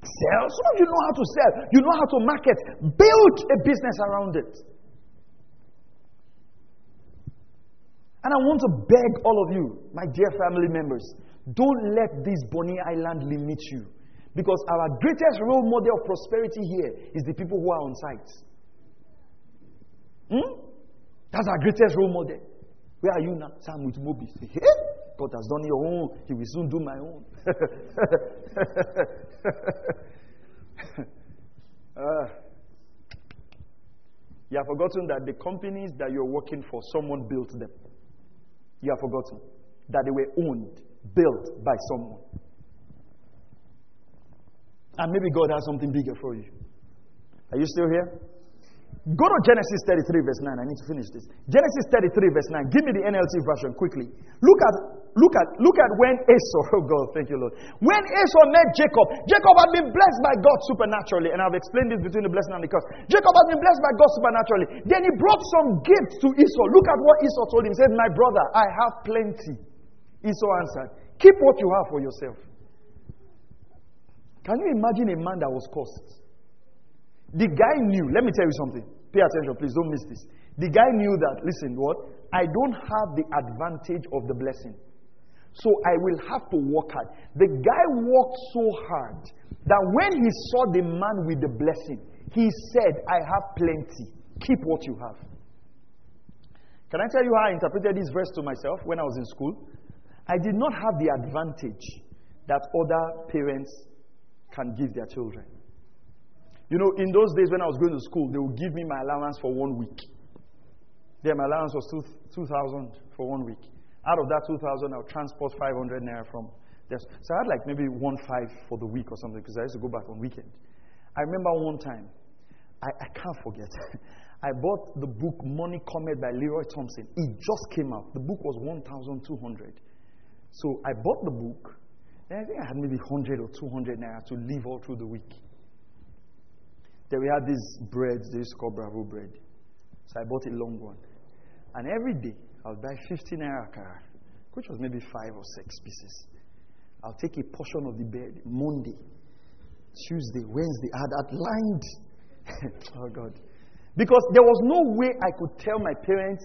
sell, some of you know how to sell, you know how to market. Build a business around it. And I want to beg all of you, my dear family members, don't let this Bonny Island limit you. Because our greatest role model of prosperity here is the people who are on site. Hmm? That's our greatest role model. Where are you now? Sam with Moby. God has done your own. He will soon do my own. uh, you have forgotten that the companies that you're working for, someone built them. You have forgotten that they were owned, built by someone. And maybe God has something bigger for you. Are you still here? Go to Genesis 33, verse 9. I need to finish this. Genesis 33, verse 9. Give me the NLT version quickly. Look at, look at, look at when Esau, oh God, thank you, Lord. When Esau met Jacob, Jacob had been blessed by God supernaturally. And I've explained this between the blessing and the curse. Jacob had been blessed by God supernaturally. Then he brought some gifts to Esau. Look at what Esau told him. He said, My brother, I have plenty. Esau answered, Keep what you have for yourself. Can you imagine a man that was cursed? The guy knew, let me tell you something. Pay attention, please, don't miss this. The guy knew that, listen, what? I don't have the advantage of the blessing. So I will have to work hard. The guy worked so hard that when he saw the man with the blessing, he said, I have plenty. Keep what you have. Can I tell you how I interpreted this verse to myself when I was in school? I did not have the advantage that other parents can give their children. You know, in those days when I was going to school, they would give me my allowance for one week. Then my allowance was 2,000 for one week. Out of that 2,000, I would transport 500 naira from there. So I had like maybe one five for the week or something because I used to go back on weekend. I remember one time, I, I can't forget. I bought the book Money Cometh by Leroy Thompson. It just came out. The book was 1,200. So I bought the book and I think I had maybe 100 or 200 naira to live all through the week. Then we had these breads, they used to call Bravo bread. So I bought a long one. And every day, I would buy 15 naira akara, which was maybe five or six pieces. I'll take a portion of the bread Monday, Tuesday, Wednesday. I had outlined. oh, God. Because there was no way I could tell my parents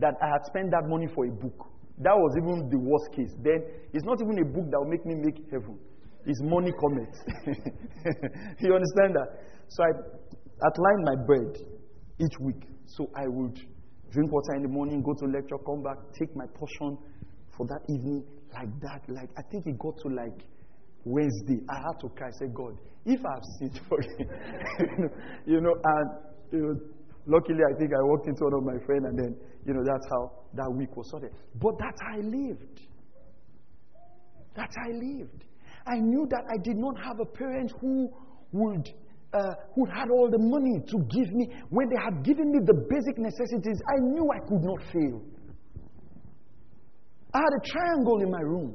that I had spent that money for a book. That was even the worst case. Then it's not even a book that will make me make heaven. It's Money Cometh. you understand that? So I outlined my bread each week. So I would drink water in the morning, go to lecture, come back, take my portion for that evening, like that. Like I think it got to like Wednesday. I had to cry. Said, God, if I've sinned for you, you know, and you know, luckily I think I walked into one of my friends, and then you know that's how that week was sorted. But that's how I lived. That's how I lived. I knew that I did not have a parent who would uh, who had all the money to give me when they had given me the basic necessities. I knew I could not fail. I had a triangle in my room.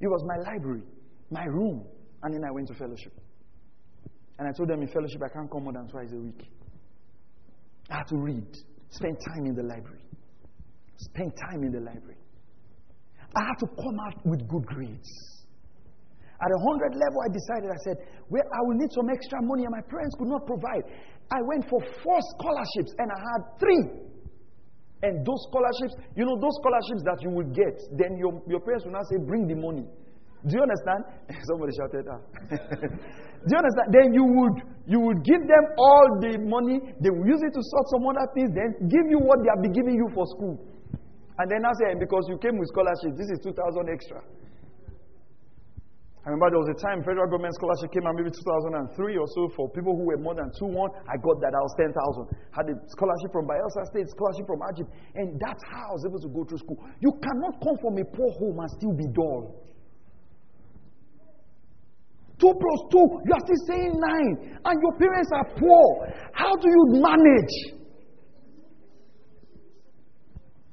It was my library, my room, and then I went to fellowship. And I told them in fellowship I can't come more than twice a week. I had to read, spend time in the library. Spend time in the library. I had to come out with good grades. At a hundred level, I decided, I said, well, I will need some extra money, and my parents could not provide. I went for four scholarships, and I had three. And those scholarships, you know, those scholarships that you will get, then your, your parents will now say, bring the money. Do you understand? Somebody shouted, ah. Do you understand? Then you would you would give them all the money, they will use it to sort some other things, then give you what they have been giving you for school. And then I say, because you came with scholarship, this is 2,000 extra. I remember there was a time federal government scholarship came out maybe 2003 or so for people who were more than 2 1. I got that. I was 10,000. Had a scholarship from Bayelsa State, scholarship from Agip. And that's how I was able to go through school. You cannot come from a poor home and still be dull. 2 plus 2, you are still saying 9. And your parents are poor. How do you manage?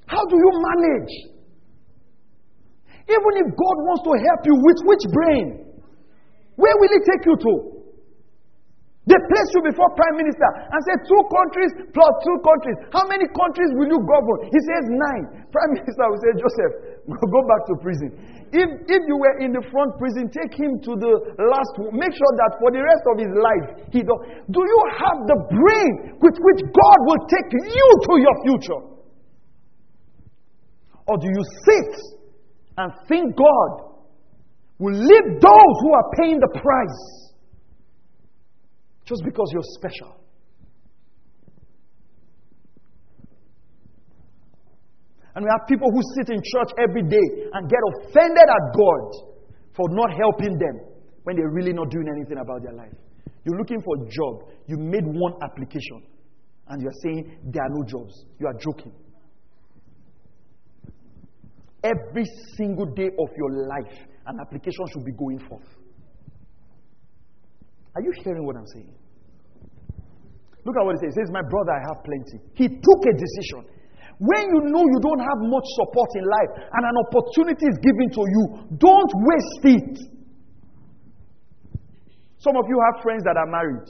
How do you manage? Even if God wants to help you, with which brain? Where will He take you to? They place you before Prime Minister and say two countries plus two countries. How many countries will you govern? He says nine. Prime Minister will say, Joseph, Go back to prison. If, if you were in the front prison, take him to the last one. Make sure that for the rest of his life, he do, do you have the brain with which God will take you to your future? Or do you sit and think God will leave those who are paying the price just because you're special? And we have people who sit in church every day and get offended at God for not helping them when they're really not doing anything about their life. You're looking for a job, you made one application, and you're saying there are no jobs. You are joking. Every single day of your life, an application should be going forth. Are you hearing what I'm saying? Look at what it says. It says, My brother, I have plenty. He took a decision. When you know you don't have much support in life and an opportunity is given to you, don't waste it. Some of you have friends that are married.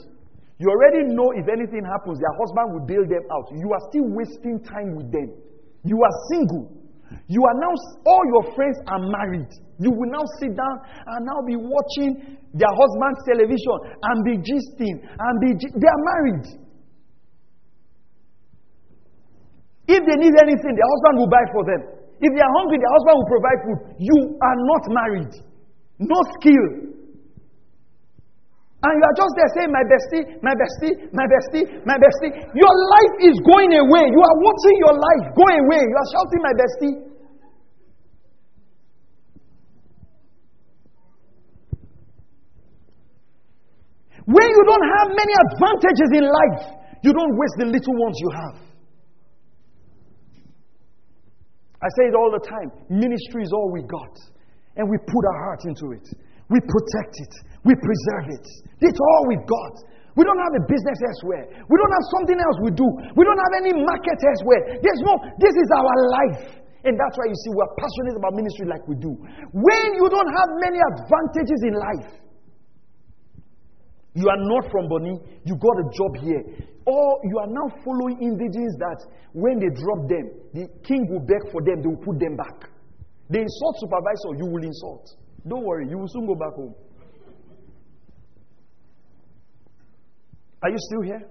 You already know if anything happens, their husband will bail them out. You are still wasting time with them. You are single. You are now, all your friends are married. You will now sit down and now be watching their husband's television and be gisting and be, they are married. If they need anything, their husband will buy for them. If they are hungry, their husband will provide food. You are not married. No skill. And you are just there saying, My bestie, my bestie, my bestie, my bestie. Your life is going away. You are watching your life go away. You are shouting, My bestie. When you don't have many advantages in life, you don't waste the little ones you have. I say it all the time ministry is all we got. And we put our heart into it, we protect it, we preserve it. It's all we've got. We don't have a business elsewhere. We don't have something else we do. We don't have any market elsewhere. There's no, this is our life. And that's why you see we're passionate about ministry like we do. When you don't have many advantages in life, you are not from Bonny, you got a job here. Or you are now following indigenous that when they drop them, the king will beg for them, they will put them back. They insult supervisor, you will insult. Don't worry, you will soon go back home. Are you still here?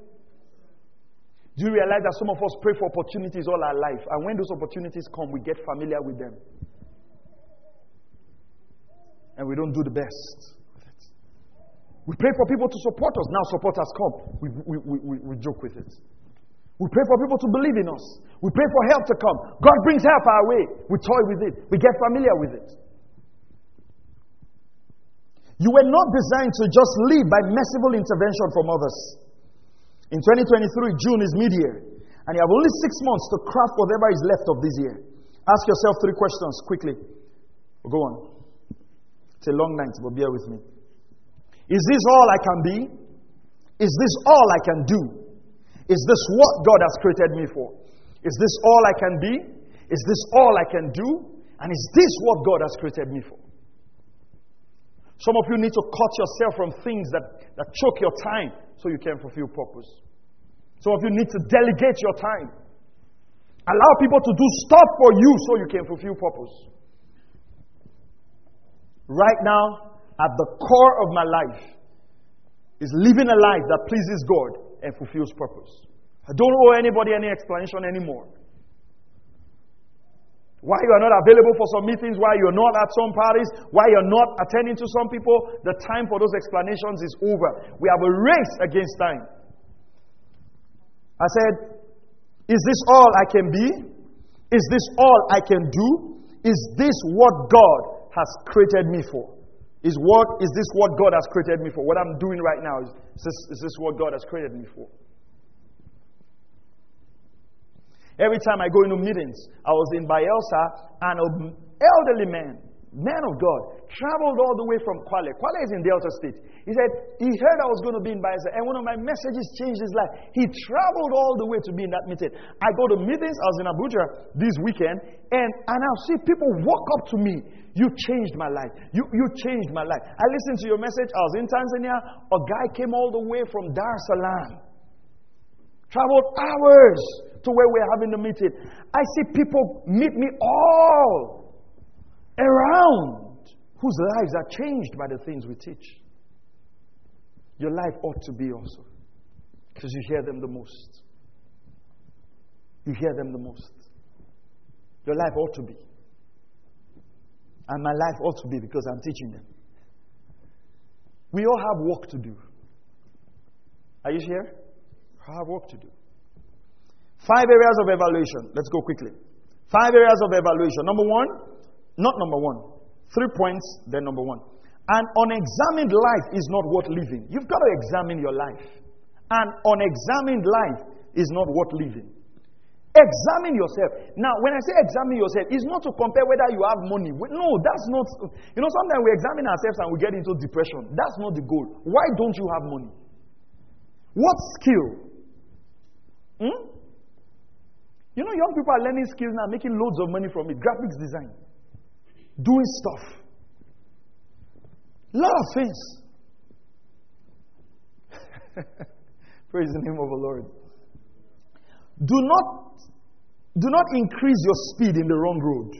Do you realize that some of us pray for opportunities all our life, and when those opportunities come, we get familiar with them? And we don't do the best. We pray for people to support us. Now support has come. We, we, we, we, joke with it. We pray for people to believe in us. We pray for help to come. God brings help our way. We toy with it. We get familiar with it. You were not designed to just live by merciful intervention from others. In 2023, June is mid year, and you have only six months to craft whatever is left of this year. Ask yourself three questions quickly. Go on. It's a long night, but bear with me. Is this all I can be? Is this all I can do? Is this what God has created me for? Is this all I can be? Is this all I can do? And is this what God has created me for? Some of you need to cut yourself from things that, that choke your time so you can fulfill purpose. Some of you need to delegate your time. Allow people to do stuff for you so you can fulfill purpose. Right now, at the core of my life is living a life that pleases God and fulfills purpose. I don't owe anybody any explanation anymore. Why you are not available for some meetings, why you're not at some parties, why you're not attending to some people, the time for those explanations is over. We have a race against time. I said, Is this all I can be? Is this all I can do? Is this what God has created me for? Is, what, is this what God has created me for? What I'm doing right now, is, is, this, is this what God has created me for? Every time I go into meetings, I was in Bayelsa, and an elderly man man of God, traveled all the way from Kwale. Kwale is in Delta State. He said he heard I was going to be in Bayelsa, and one of my messages changed his life. He traveled all the way to be in that meeting. I go to meetings. I was in Abuja this weekend, and, and I see people walk up to me. You changed my life. You, you changed my life. I listened to your message. I was in Tanzania. A guy came all the way from Dar es Salaam. Traveled hours to where we're having the meeting. I see people meet me all around whose lives are changed by the things we teach. Your life ought to be also. Because you hear them the most. You hear them the most. Your life ought to be. And my life ought to be because I'm teaching them. We all have work to do. Are you here? I have work to do. Five areas of evaluation. Let's go quickly. Five areas of evaluation. Number one, not number one. Three points, then number one. An unexamined life is not worth living. You've got to examine your life. An unexamined life is not worth living. Examine yourself. Now, when I say examine yourself, it's not to compare whether you have money. No, that's not. You know, sometimes we examine ourselves and we get into depression. That's not the goal. Why don't you have money? What skill? Hmm? You know, young people are learning skills now, making loads of money from it. Graphics design, doing stuff. A lot of things. Praise the name of the Lord. Do not, do not increase your speed in the wrong road.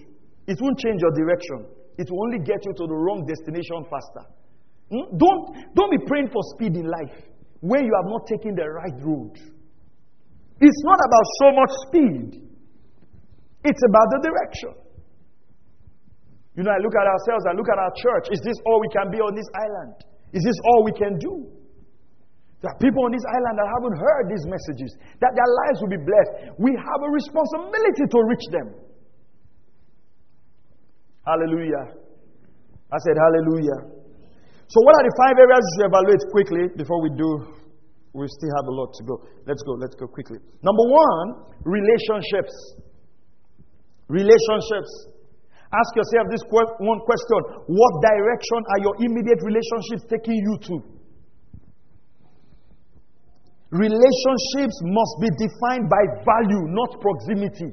It won't change your direction. It will only get you to the wrong destination faster. Hmm? Don't, don't be praying for speed in life when you have not taken the right road. It's not about so much speed, it's about the direction. You know, I look at ourselves, I look at our church. Is this all we can be on this island? Is this all we can do? There are people on this island that haven't heard these messages, that their lives will be blessed. We have a responsibility to reach them. Hallelujah. I said, Hallelujah. So, what are the five areas you evaluate quickly before we do? We still have a lot to go. Let's go, let's go quickly. Number one, relationships. Relationships. Ask yourself this one question What direction are your immediate relationships taking you to? Relationships must be defined by value, not proximity.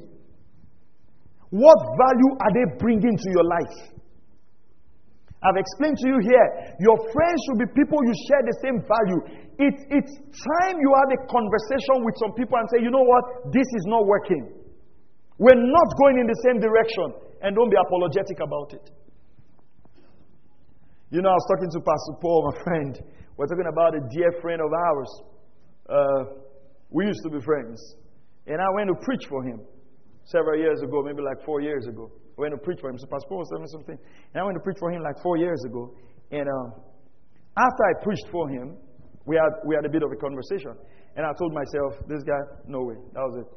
What value are they bringing to your life? I've explained to you here, your friends should be people you share the same value. It, it's time you have a conversation with some people and say, you know what, this is not working. We're not going in the same direction. And don't be apologetic about it. You know, I was talking to Pastor Paul, my friend. We're talking about a dear friend of ours. Uh, we used to be friends. And I went to preach for him several years ago, maybe like four years ago. I went to preach for him. So Pastor Paul was telling me something. And I went to preach for him like four years ago. And um, after I preached for him, we had, we had a bit of a conversation. And I told myself, this guy, no way. That was it.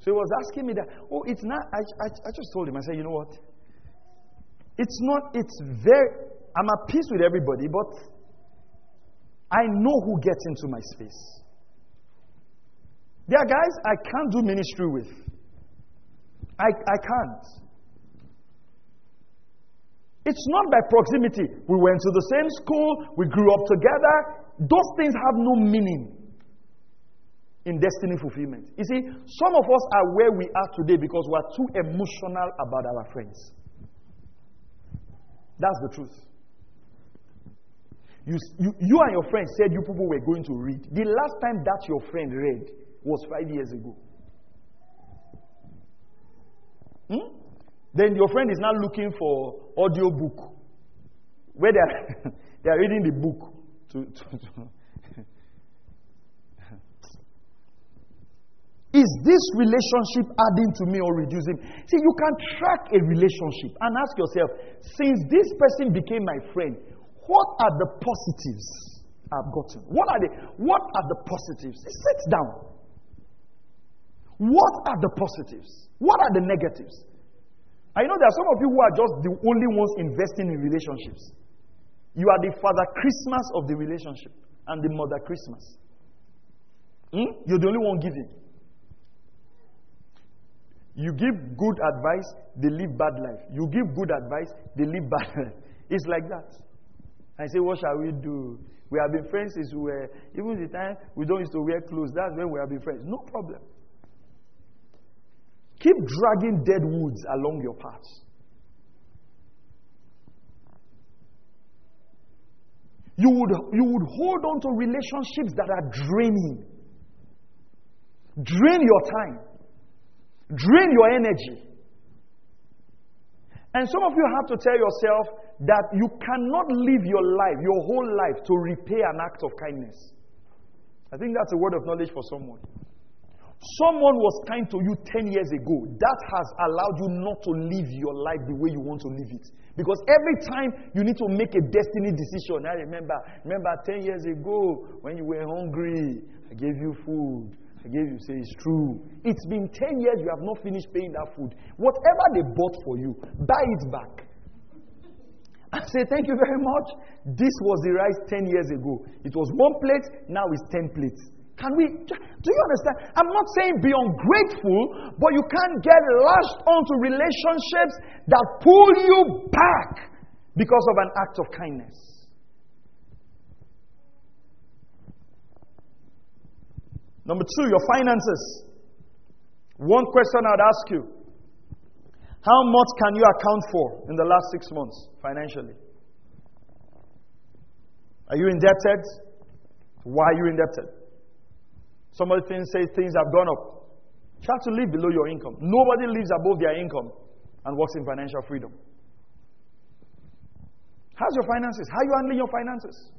So he was asking me that, oh, it's not, I, I, I just told him, I said, you know what? It's not, it's very, I'm at peace with everybody, but I know who gets into my space. There are guys I can't do ministry with. I, I can't. It's not by proximity. We went to the same school, we grew up together. Those things have no meaning in destiny fulfillment. You see, some of us are where we are today because we are too emotional about our friends. That's the truth. You, you, you and your friend said you people were going to read. The last time that your friend read was five years ago. Hmm? Then your friend is now looking for audio book. Where they are, they are reading the book. To, to, to. Is this relationship adding to me or reducing? See, you can track a relationship and ask yourself, since this person became my friend, what are the positives I've gotten? What are the what are the positives? Sit down. What are the positives? What are the negatives? I know there are some of you who are just the only ones investing in relationships. You are the father Christmas of the relationship and the mother Christmas. Hmm? You're the only one giving. You give good advice, they live bad life. You give good advice, they live bad life. It's like that. I say, What shall we do? We have been friends since we were, even the time we don't used to wear clothes, that's when we have been friends. No problem. Keep dragging dead woods along your path. You would, you would hold on to relationships that are draining. Drain your time. Drain your energy. And some of you have to tell yourself that you cannot live your life, your whole life, to repay an act of kindness. I think that's a word of knowledge for someone. Someone was kind to you 10 years ago. That has allowed you not to live your life the way you want to live it. Because every time you need to make a destiny decision, I remember, remember 10 years ago when you were hungry, I gave you food. I gave you, say it's true. It's been 10 years you have not finished paying that food. Whatever they bought for you, buy it back. I say, Thank you very much. This was the rice 10 years ago. It was one plate, now it's 10 plates. Can we, do you understand? I'm not saying be ungrateful, but you can't get lashed onto relationships that pull you back because of an act of kindness. Number two, your finances. One question I'd ask you How much can you account for in the last six months financially? Are you indebted? Why are you indebted? Some of the things say things have gone up. Try to live below your income. Nobody lives above their income and works in financial freedom. How's your finances? How are you handling your finances?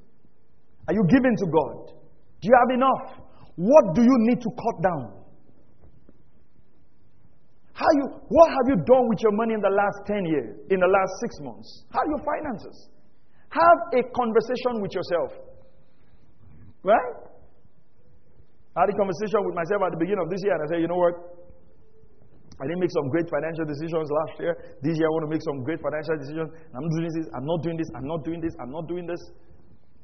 Are you giving to God? Do you have enough? What do you need to cut down? How you, what have you done with your money in the last 10 years, in the last six months? How are your finances? Have a conversation with yourself. Right? I had a conversation with myself at the beginning of this year, and I said, you know what? I didn't make some great financial decisions last year. This year, I want to make some great financial decisions. I'm doing this, I'm not doing this, I'm not doing this, I'm not doing this.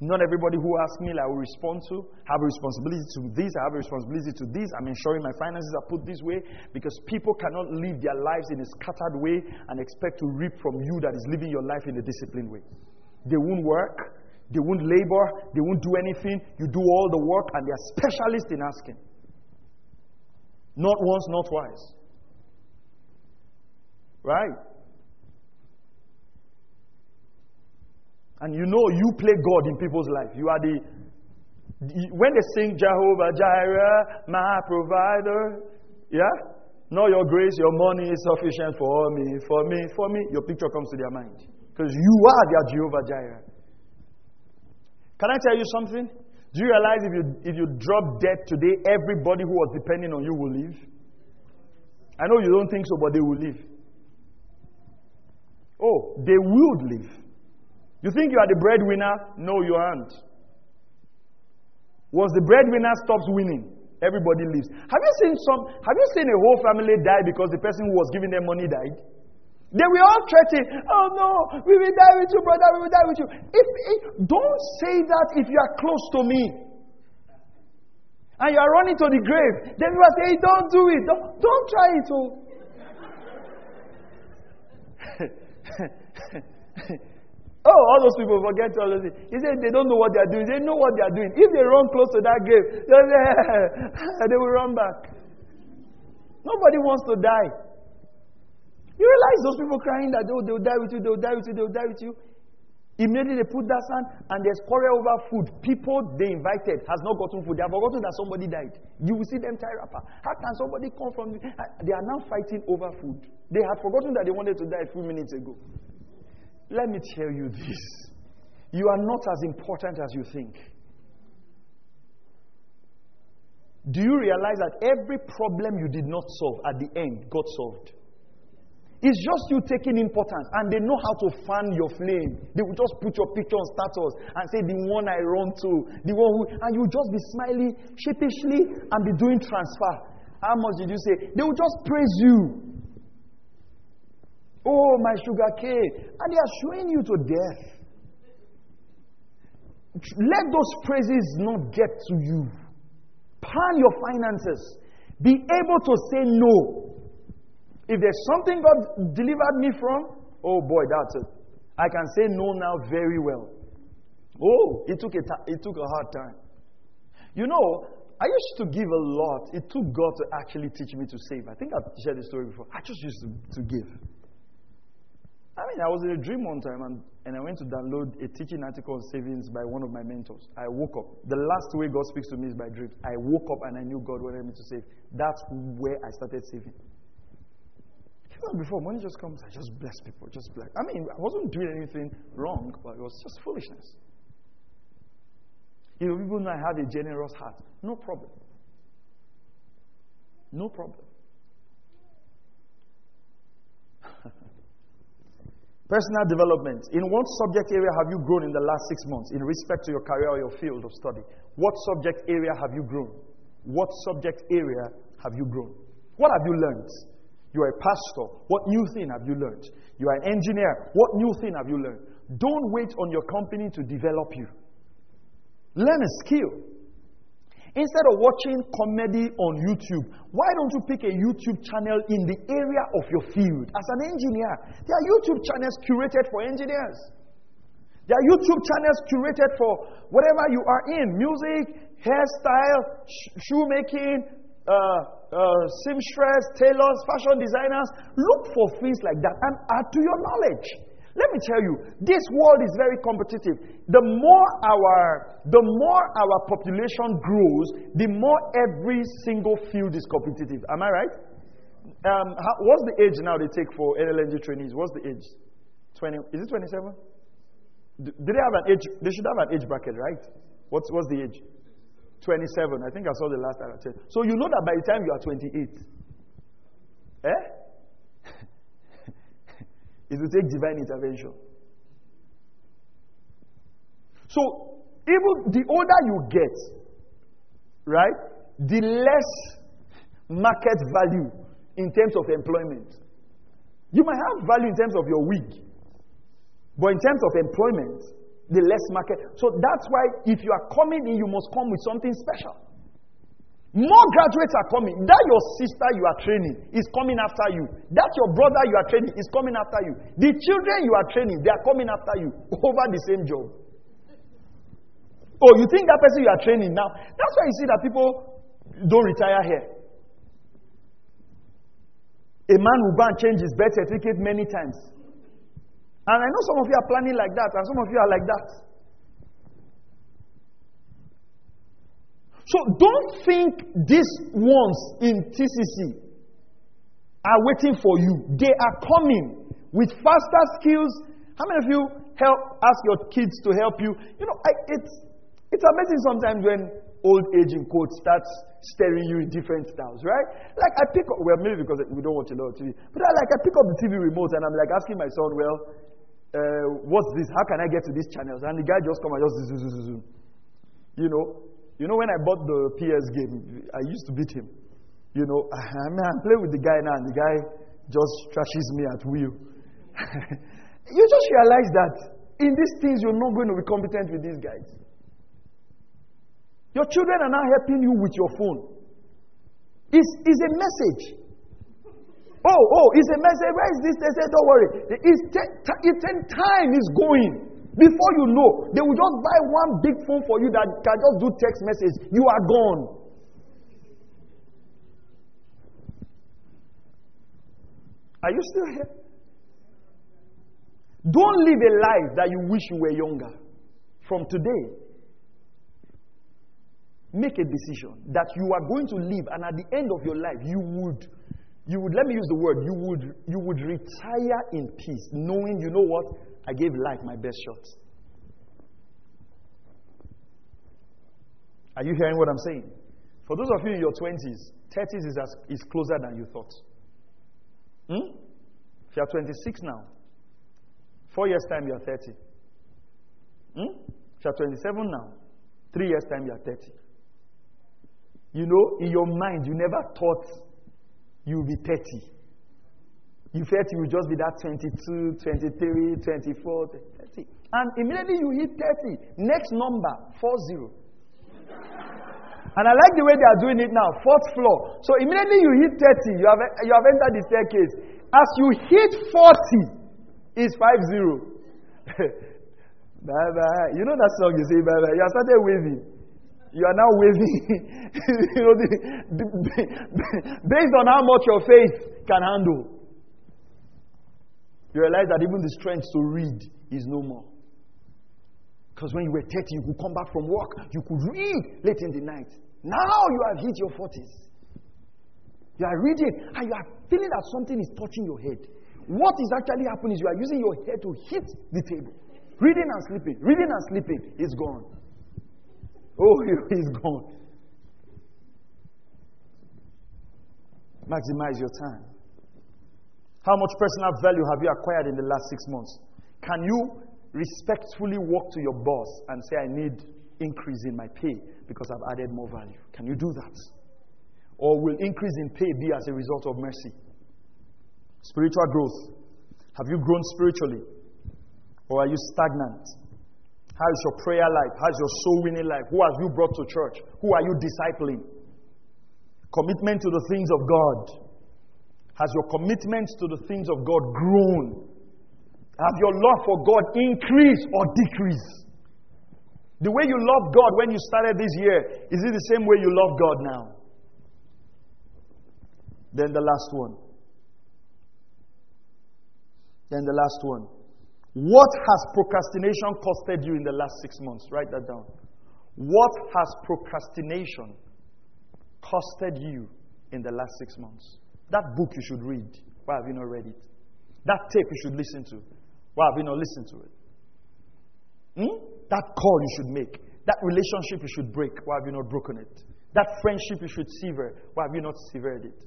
Not everybody who asks me, I will respond to. have a responsibility to this. I have a responsibility to this. I'm ensuring my finances are put this way because people cannot live their lives in a scattered way and expect to reap from you that is living your life in a disciplined way. They won't work. They won't labor. They won't do anything. You do all the work, and they are specialists in asking. Not once, not twice. Right? And you know you play God in people's life. You are the, when they sing Jehovah Jireh, my provider, yeah? Know your grace, your money is sufficient for me, for me, for me. Your picture comes to their mind. Because you are their Jehovah Jireh. Can I tell you something? Do you realize if you, if you drop dead today, everybody who was depending on you will leave? I know you don't think so, but they will leave. Oh, they would leave. You think you are the breadwinner? No, you aren't. Once the breadwinner stops winning, everybody leaves. Have you seen some? Have you seen a whole family die because the person who was giving them money died? They were all threatening. Oh no, we will die with you, brother. We will die with you. If, if don't say that if you are close to me and you are running to the grave, then you are saying, "Don't do it. Don't, don't try it." Oh. Oh, all those people forget all those things. He said they don't know what they are doing. They know what they are doing. If they run close to that grave, they will run back. Nobody wants to die. You realize those people crying that oh, they will die with you, they will die with you, they will die with you. Immediately they put that sand and there's quarrel over food. People they invited has not gotten food. They have forgotten that somebody died. You will see them tie wrapper. How can somebody come from? Ah, they are now fighting over food. They had forgotten that they wanted to die a few minutes ago. Let me tell you this you are not as important as you think. Do you realize that every problem you did not solve at the end got solved? It's just you taking importance, and they know how to fan your flame. They will just put your picture on status and say, The one I run to, the one who, and you just be smiling sheepishly and be doing transfer. How much did you say? They will just praise you. Oh, my sugar cane. And they are showing you to death. Let those praises not get to you. Plan your finances. Be able to say no. If there's something God delivered me from, oh boy, that's it. I can say no now very well. Oh, it took a, ta- it took a hard time. You know, I used to give a lot. It took God to actually teach me to save. I think I've shared this story before. I just used to, to give. I mean, I was in a dream one time and, and I went to download a teaching article on savings by one of my mentors. I woke up. The last way God speaks to me is by dreams. I woke up and I knew God wanted me to save. That's where I started saving. Before, money just comes, I just bless people, just bless. I mean, I wasn't doing anything wrong, but it was just foolishness. You know, people I have a generous heart. No problem. No problem. Personal development. In what subject area have you grown in the last six months in respect to your career or your field of study? What subject area have you grown? What subject area have you grown? What have you learned? You are a pastor. What new thing have you learned? You are an engineer. What new thing have you learned? Don't wait on your company to develop you. Learn a skill. Instead of watching comedy on YouTube, why don't you pick a YouTube channel in the area of your field? As an engineer, there are YouTube channels curated for engineers. There are YouTube channels curated for whatever you are in music, hairstyle, sh- shoemaking, uh, uh, seamstress, tailors, fashion designers. Look for things like that and add to your knowledge. Let me tell you, this world is very competitive. The more our the more our population grows, the more every single field is competitive. Am I right? Um, how, what's the age now they take for NLNG trainees? What's the age? 20, is it 27? Do, do they have an age? They should have an age bracket, right? What's, what's the age? 27. I think I saw the last time I checked. So you know that by the time you are 28, eh? is to take divine intervention. So, even the older you get, right, the less market value in terms of employment. You might have value in terms of your wig, but in terms of employment, the less market. So that's why if you are coming in, you must come with something special. More graduates are coming. That your sister you are training is coming after you. That your brother you are training is coming after you. The children you are training, they are coming after you over the same job. Oh, you think that person you are training now? That's why you see that people don't retire here. A man will go and change his birth certificate many times. And I know some of you are planning like that, and some of you are like that. So don't think these ones in TCC are waiting for you. They are coming with faster skills. How many of you help ask your kids to help you? You know, I, it's it's amazing sometimes when old age in quotes starts staring you in different styles, right? Like I pick up, well, maybe because we don't watch a lot of TV, but I like I pick up the TV remote and I'm like asking my son, well, uh, what's this? How can I get to these channels? And the guy just come and just zoom, zoom, zoom. You know, you know, when I bought the PS game, I used to beat him. You know, I mean, I'm playing with the guy now, and the guy just trashes me at will. you just realize that in these things, you're not going to be competent with these guys. Your children are now helping you with your phone. It's, it's a message. Oh, oh, it's a message. Where is this? They say, don't worry. It's, it's time is going. Before you know, they will just buy one big phone for you that can just do text message. You are gone. Are you still here? Don't live a life that you wish you were younger. From today, make a decision that you are going to live, and at the end of your life, you would, you would. Let me use the word. You would, you would retire in peace, knowing you know what I gave life my best shot. Are you hearing what I'm saying? For those of you in your 20s, 30s is, as, is closer than you thought. Hmm? If you are 26 now, four years' time you are 30. Hmm? If you are 27 now, three years' time you are 30. You know, in your mind, you never thought you would be 30. You felt you would just be that 22, 23, 24, 30. And immediately you hit 30. Next number, 40. and I like the way they are doing it now, fourth floor. So immediately you hit 30, you have, you have entered the staircase. As you hit 40, is 50. bye bye. You know that song you say bye bye. You have started waving. You are now waving. you know, based on how much your faith can handle. You realize that even the strength to read is no more. Because when you were 30, you could come back from work, you could read late in the night. Now you have hit your 40s. You are reading and you are feeling that something is touching your head. What is actually happening is you are using your head to hit the table. Reading and sleeping, reading and sleeping, it's gone. Oh, he's gone. Maximize your time. How much personal value have you acquired in the last six months? Can you respectfully walk to your boss and say, I need increase in my pay because I've added more value? Can you do that? Or will increase in pay be as a result of mercy? Spiritual growth. Have you grown spiritually? Or are you stagnant? How is your prayer life? How is your soul winning life? Who have you brought to church? Who are you discipling? Commitment to the things of God. Has your commitment to the things of God grown? Have your love for God increased or decreased? The way you loved God when you started this year, is it the same way you love God now? Then the last one. Then the last one. What has procrastination costed you in the last six months? Write that down. What has procrastination costed you in the last six months? That book you should read. Why have you not read it? That tape you should listen to. Why have you not listened to it? Hmm? That call you should make. That relationship you should break. Why have you not broken it? That friendship you should sever. Why have you not severed it?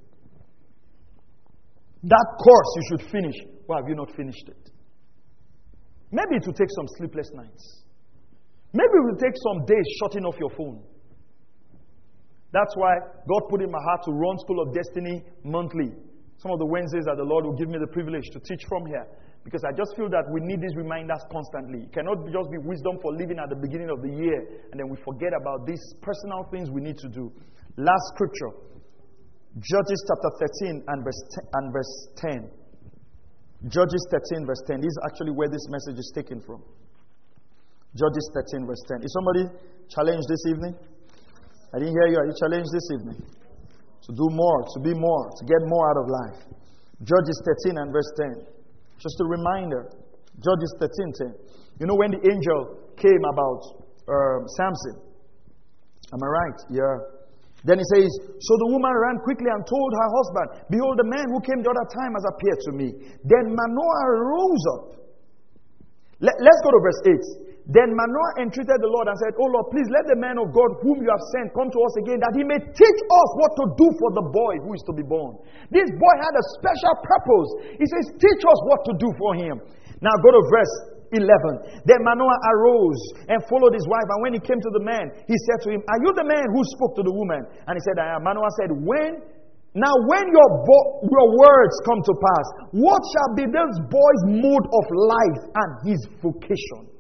That course you should finish. Why have you not finished it? Maybe it will take some sleepless nights. Maybe it will take some days shutting off your phone. That's why God put in my heart to run School of Destiny monthly. Some of the Wednesdays that the Lord will give me the privilege to teach from here. Because I just feel that we need these reminders constantly. It cannot just be wisdom for living at the beginning of the year and then we forget about these personal things we need to do. Last scripture Judges chapter 13 and verse 10. And verse 10. Judges 13, verse 10. This is actually where this message is taken from. Judges 13, verse 10. Is somebody challenged this evening? I didn't hear you. Are you challenged this evening? To do more, to be more, to get more out of life. Judges 13 and verse 10. Just a reminder. Judges 13 10. You know when the angel came about um, Samson? Am I right? Yeah. Then he says, So the woman ran quickly and told her husband, Behold, the man who came the other time has appeared to me. Then Manoah rose up. Let, let's go to verse 8. Then Manoah entreated the Lord and said, Oh Lord, please let the man of God whom you have sent come to us again, that he may teach us what to do for the boy who is to be born. This boy had a special purpose. He says, Teach us what to do for him. Now go to verse 11. Then Manoah arose and followed his wife. And when he came to the man, he said to him, Are you the man who spoke to the woman? And he said, I am. Manoah said, When now, when your, bo- your words come to pass, what shall be this boy's mode of life and his vocation?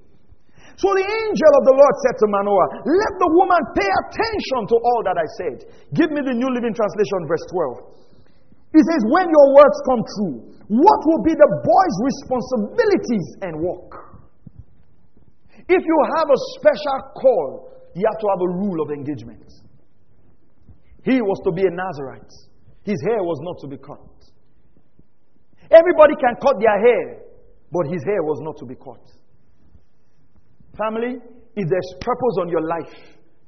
So the angel of the Lord said to Manoah, Let the woman pay attention to all that I said. Give me the New Living Translation, verse 12. He says, When your words come true, what will be the boy's responsibilities and work? If you have a special call, you have to have a rule of engagement. He was to be a Nazarite, his hair was not to be cut. Everybody can cut their hair, but his hair was not to be cut. Family, if there's purpose on your life,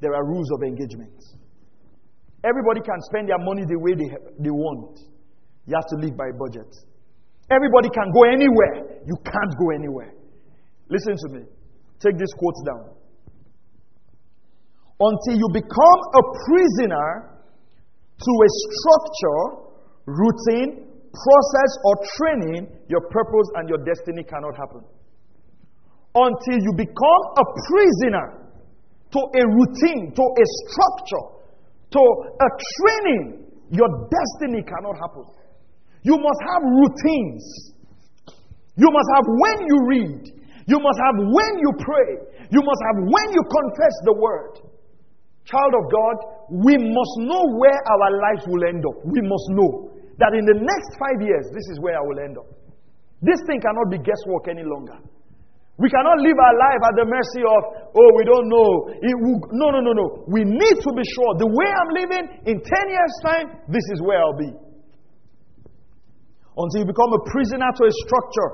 there are rules of engagement. Everybody can spend their money the way they, they want. You have to live by budget. Everybody can go anywhere. You can't go anywhere. Listen to me. Take this quote down. Until you become a prisoner to a structure, routine, process, or training, your purpose and your destiny cannot happen until you become a prisoner to a routine, to a structure, to a training, your destiny cannot happen. You must have routines. You must have when you read. You must have when you pray. You must have when you confess the word. Child of God, we must know where our lives will end up. We must know that in the next five years, this is where I will end up. This thing cannot be guesswork any longer. We cannot live our life at the mercy of, oh, we don't know. Will, no, no, no, no. We need to be sure the way I'm living in 10 years' time, this is where I'll be. Until you become a prisoner to a structure,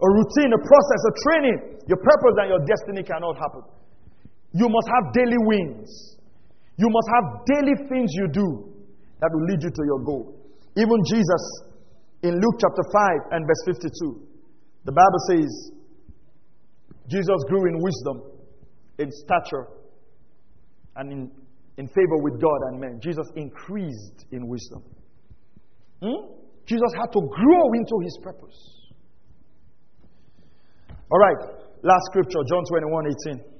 a routine, a process, a training, your purpose and your destiny cannot happen. You must have daily wins. You must have daily things you do that will lead you to your goal. Even Jesus in Luke chapter 5 and verse 52, the Bible says, Jesus grew in wisdom, in stature, and in, in favor with God and men. Jesus increased in wisdom. Hmm? Jesus had to grow into his purpose. All right, last scripture, John 21 18.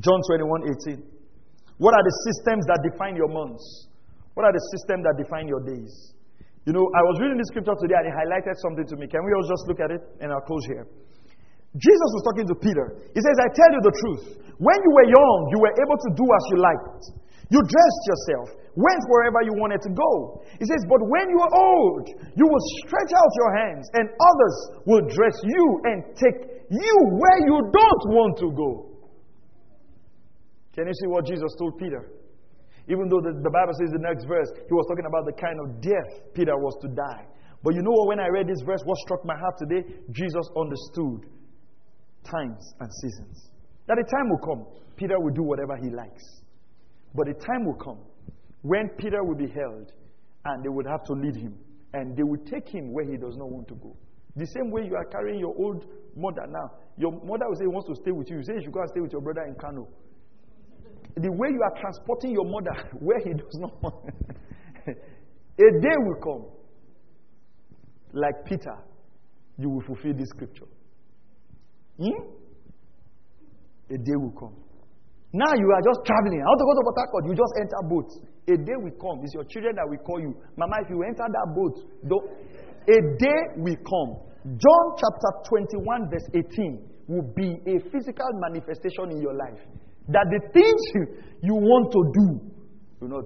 John 21 18. What are the systems that define your months? What are the systems that define your days? You know, I was reading this scripture today and it highlighted something to me. Can we all just look at it? And I'll close here. Jesus was talking to Peter. He says, I tell you the truth. When you were young, you were able to do as you liked. You dressed yourself, went wherever you wanted to go. He says, But when you are old, you will stretch out your hands, and others will dress you and take you where you don't want to go. Can you see what Jesus told Peter? Even though the, the Bible says the next verse, he was talking about the kind of death Peter was to die. But you know what? When I read this verse, what struck my heart today? Jesus understood times and seasons. That a time will come, Peter will do whatever he likes. But a time will come when Peter will be held and they would have to lead him. And they will take him where he does not want to go. The same way you are carrying your old mother now. Your mother will say, wants to stay with you. You say, you should go and stay with your brother in Kano the way you are transporting your mother where he does not want. a day will come, like Peter, you will fulfill this scripture. Hmm? A day will come. Now you are just traveling. Want to go to Port You just enter boat. A day will come. It's your children that will call you. Mama, if you enter that boat, don't. a day will come. John chapter 21, verse 18 will be a physical manifestation in your life. That the things you, want to do, you know,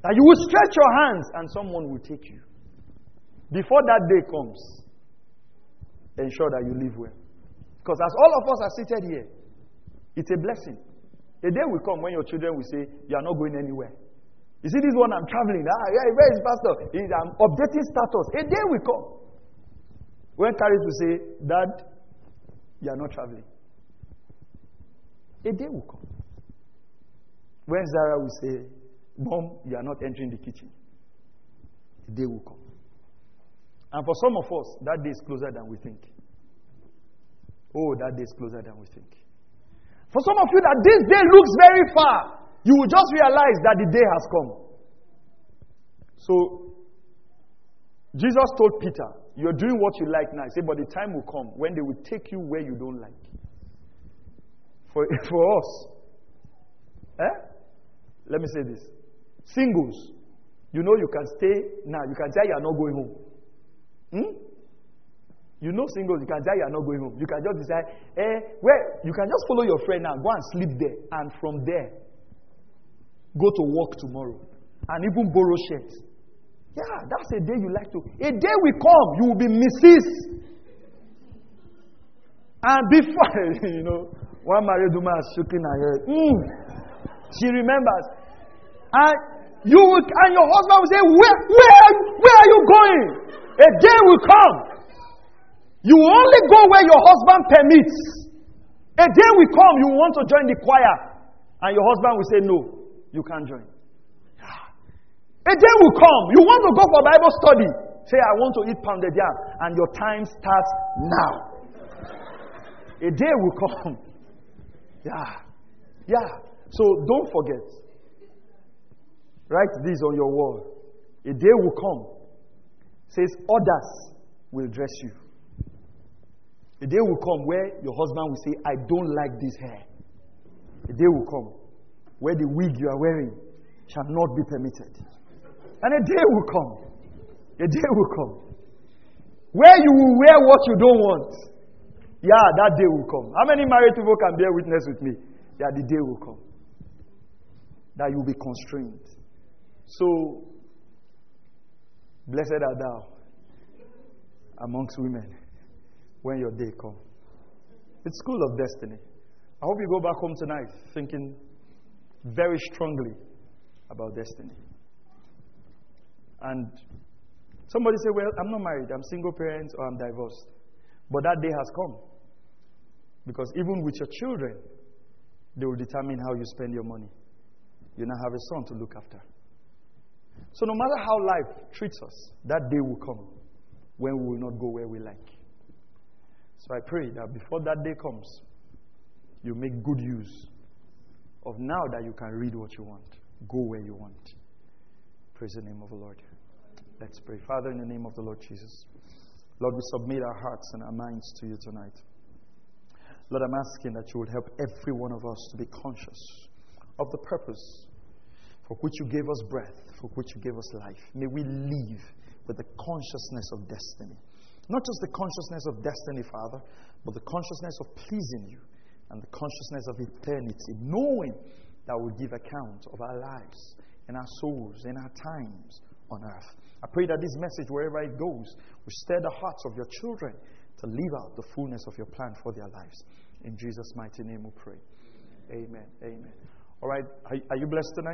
that you will stretch your hands and someone will take you. Before that day comes, ensure that you live well. Because as all of us are seated here, it's a blessing. A day will come when your children will say, You are not going anywhere. You see, this one I'm traveling. Ah, yeah, where is Pastor? I'm updating status. A day will come. When Carrie will say, Dad, you are not traveling. A day will come. When Zara will say, Mom, you are not entering the kitchen, a day will come. And for some of us, that day is closer than we think. Oh, that day is closer than we think. For some of you, that this day looks very far, you will just realize that the day has come. So, Jesus told Peter, You're doing what you like now. He said, But the time will come when they will take you where you don't like. For, for us, eh? Let me say this. Singles, you know you can stay now. You can say you are not going home. Hmm? You know singles, you can say you are not going home. You can just decide, eh, where you can just follow your friend now, go and sleep there, and from there, go to work tomorrow, and even borrow shirts. Yeah, that's a day you like to. A day will come, you will be Mrs. And before, you know, one married woman is shaking her head. Mm. She remembers. And you will, and your husband will say, where, where, where are you going? A day will come. You will only go where your husband permits. A day will come, you want to join the choir. And your husband will say, No, you can't join. A day will come, you want to go for Bible study. Say, I want to eat pounded yam. And your time starts now. A day will come. Yeah. Yeah. So don't forget. Write this on your wall. A day will come. Says others will dress you. A day will come where your husband will say, I don't like this hair. A day will come where the wig you are wearing shall not be permitted. And a day will come. A day will come where you will wear what you don't want. Yeah, that day will come. How many married people can bear witness with me? Yeah, the day will come that you will be constrained. So, blessed are thou amongst women when your day comes. It's school of destiny. I hope you go back home tonight thinking very strongly about destiny. And somebody say, Well, I'm not married, I'm single parent, or I'm divorced. But that day has come. Because even with your children, they will determine how you spend your money you now have a son to look after. So, no matter how life treats us, that day will come when we will not go where we like. So, I pray that before that day comes, you make good use of now that you can read what you want, go where you want. Praise the name of the Lord. Let's pray. Father, in the name of the Lord Jesus, Lord, we submit our hearts and our minds to you tonight. Lord, I'm asking that you would help every one of us to be conscious of the purpose for which you gave us breath, for which you gave us life. May we live with the consciousness of destiny. Not just the consciousness of destiny, Father, but the consciousness of pleasing you and the consciousness of eternity, knowing that we'll give account of our lives and our souls and our times on earth. I pray that this message, wherever it goes, will stir the hearts of your children to live out the fullness of your plan for their lives. In Jesus' mighty name we pray. Amen. Amen. All right. Are, are you blessed tonight?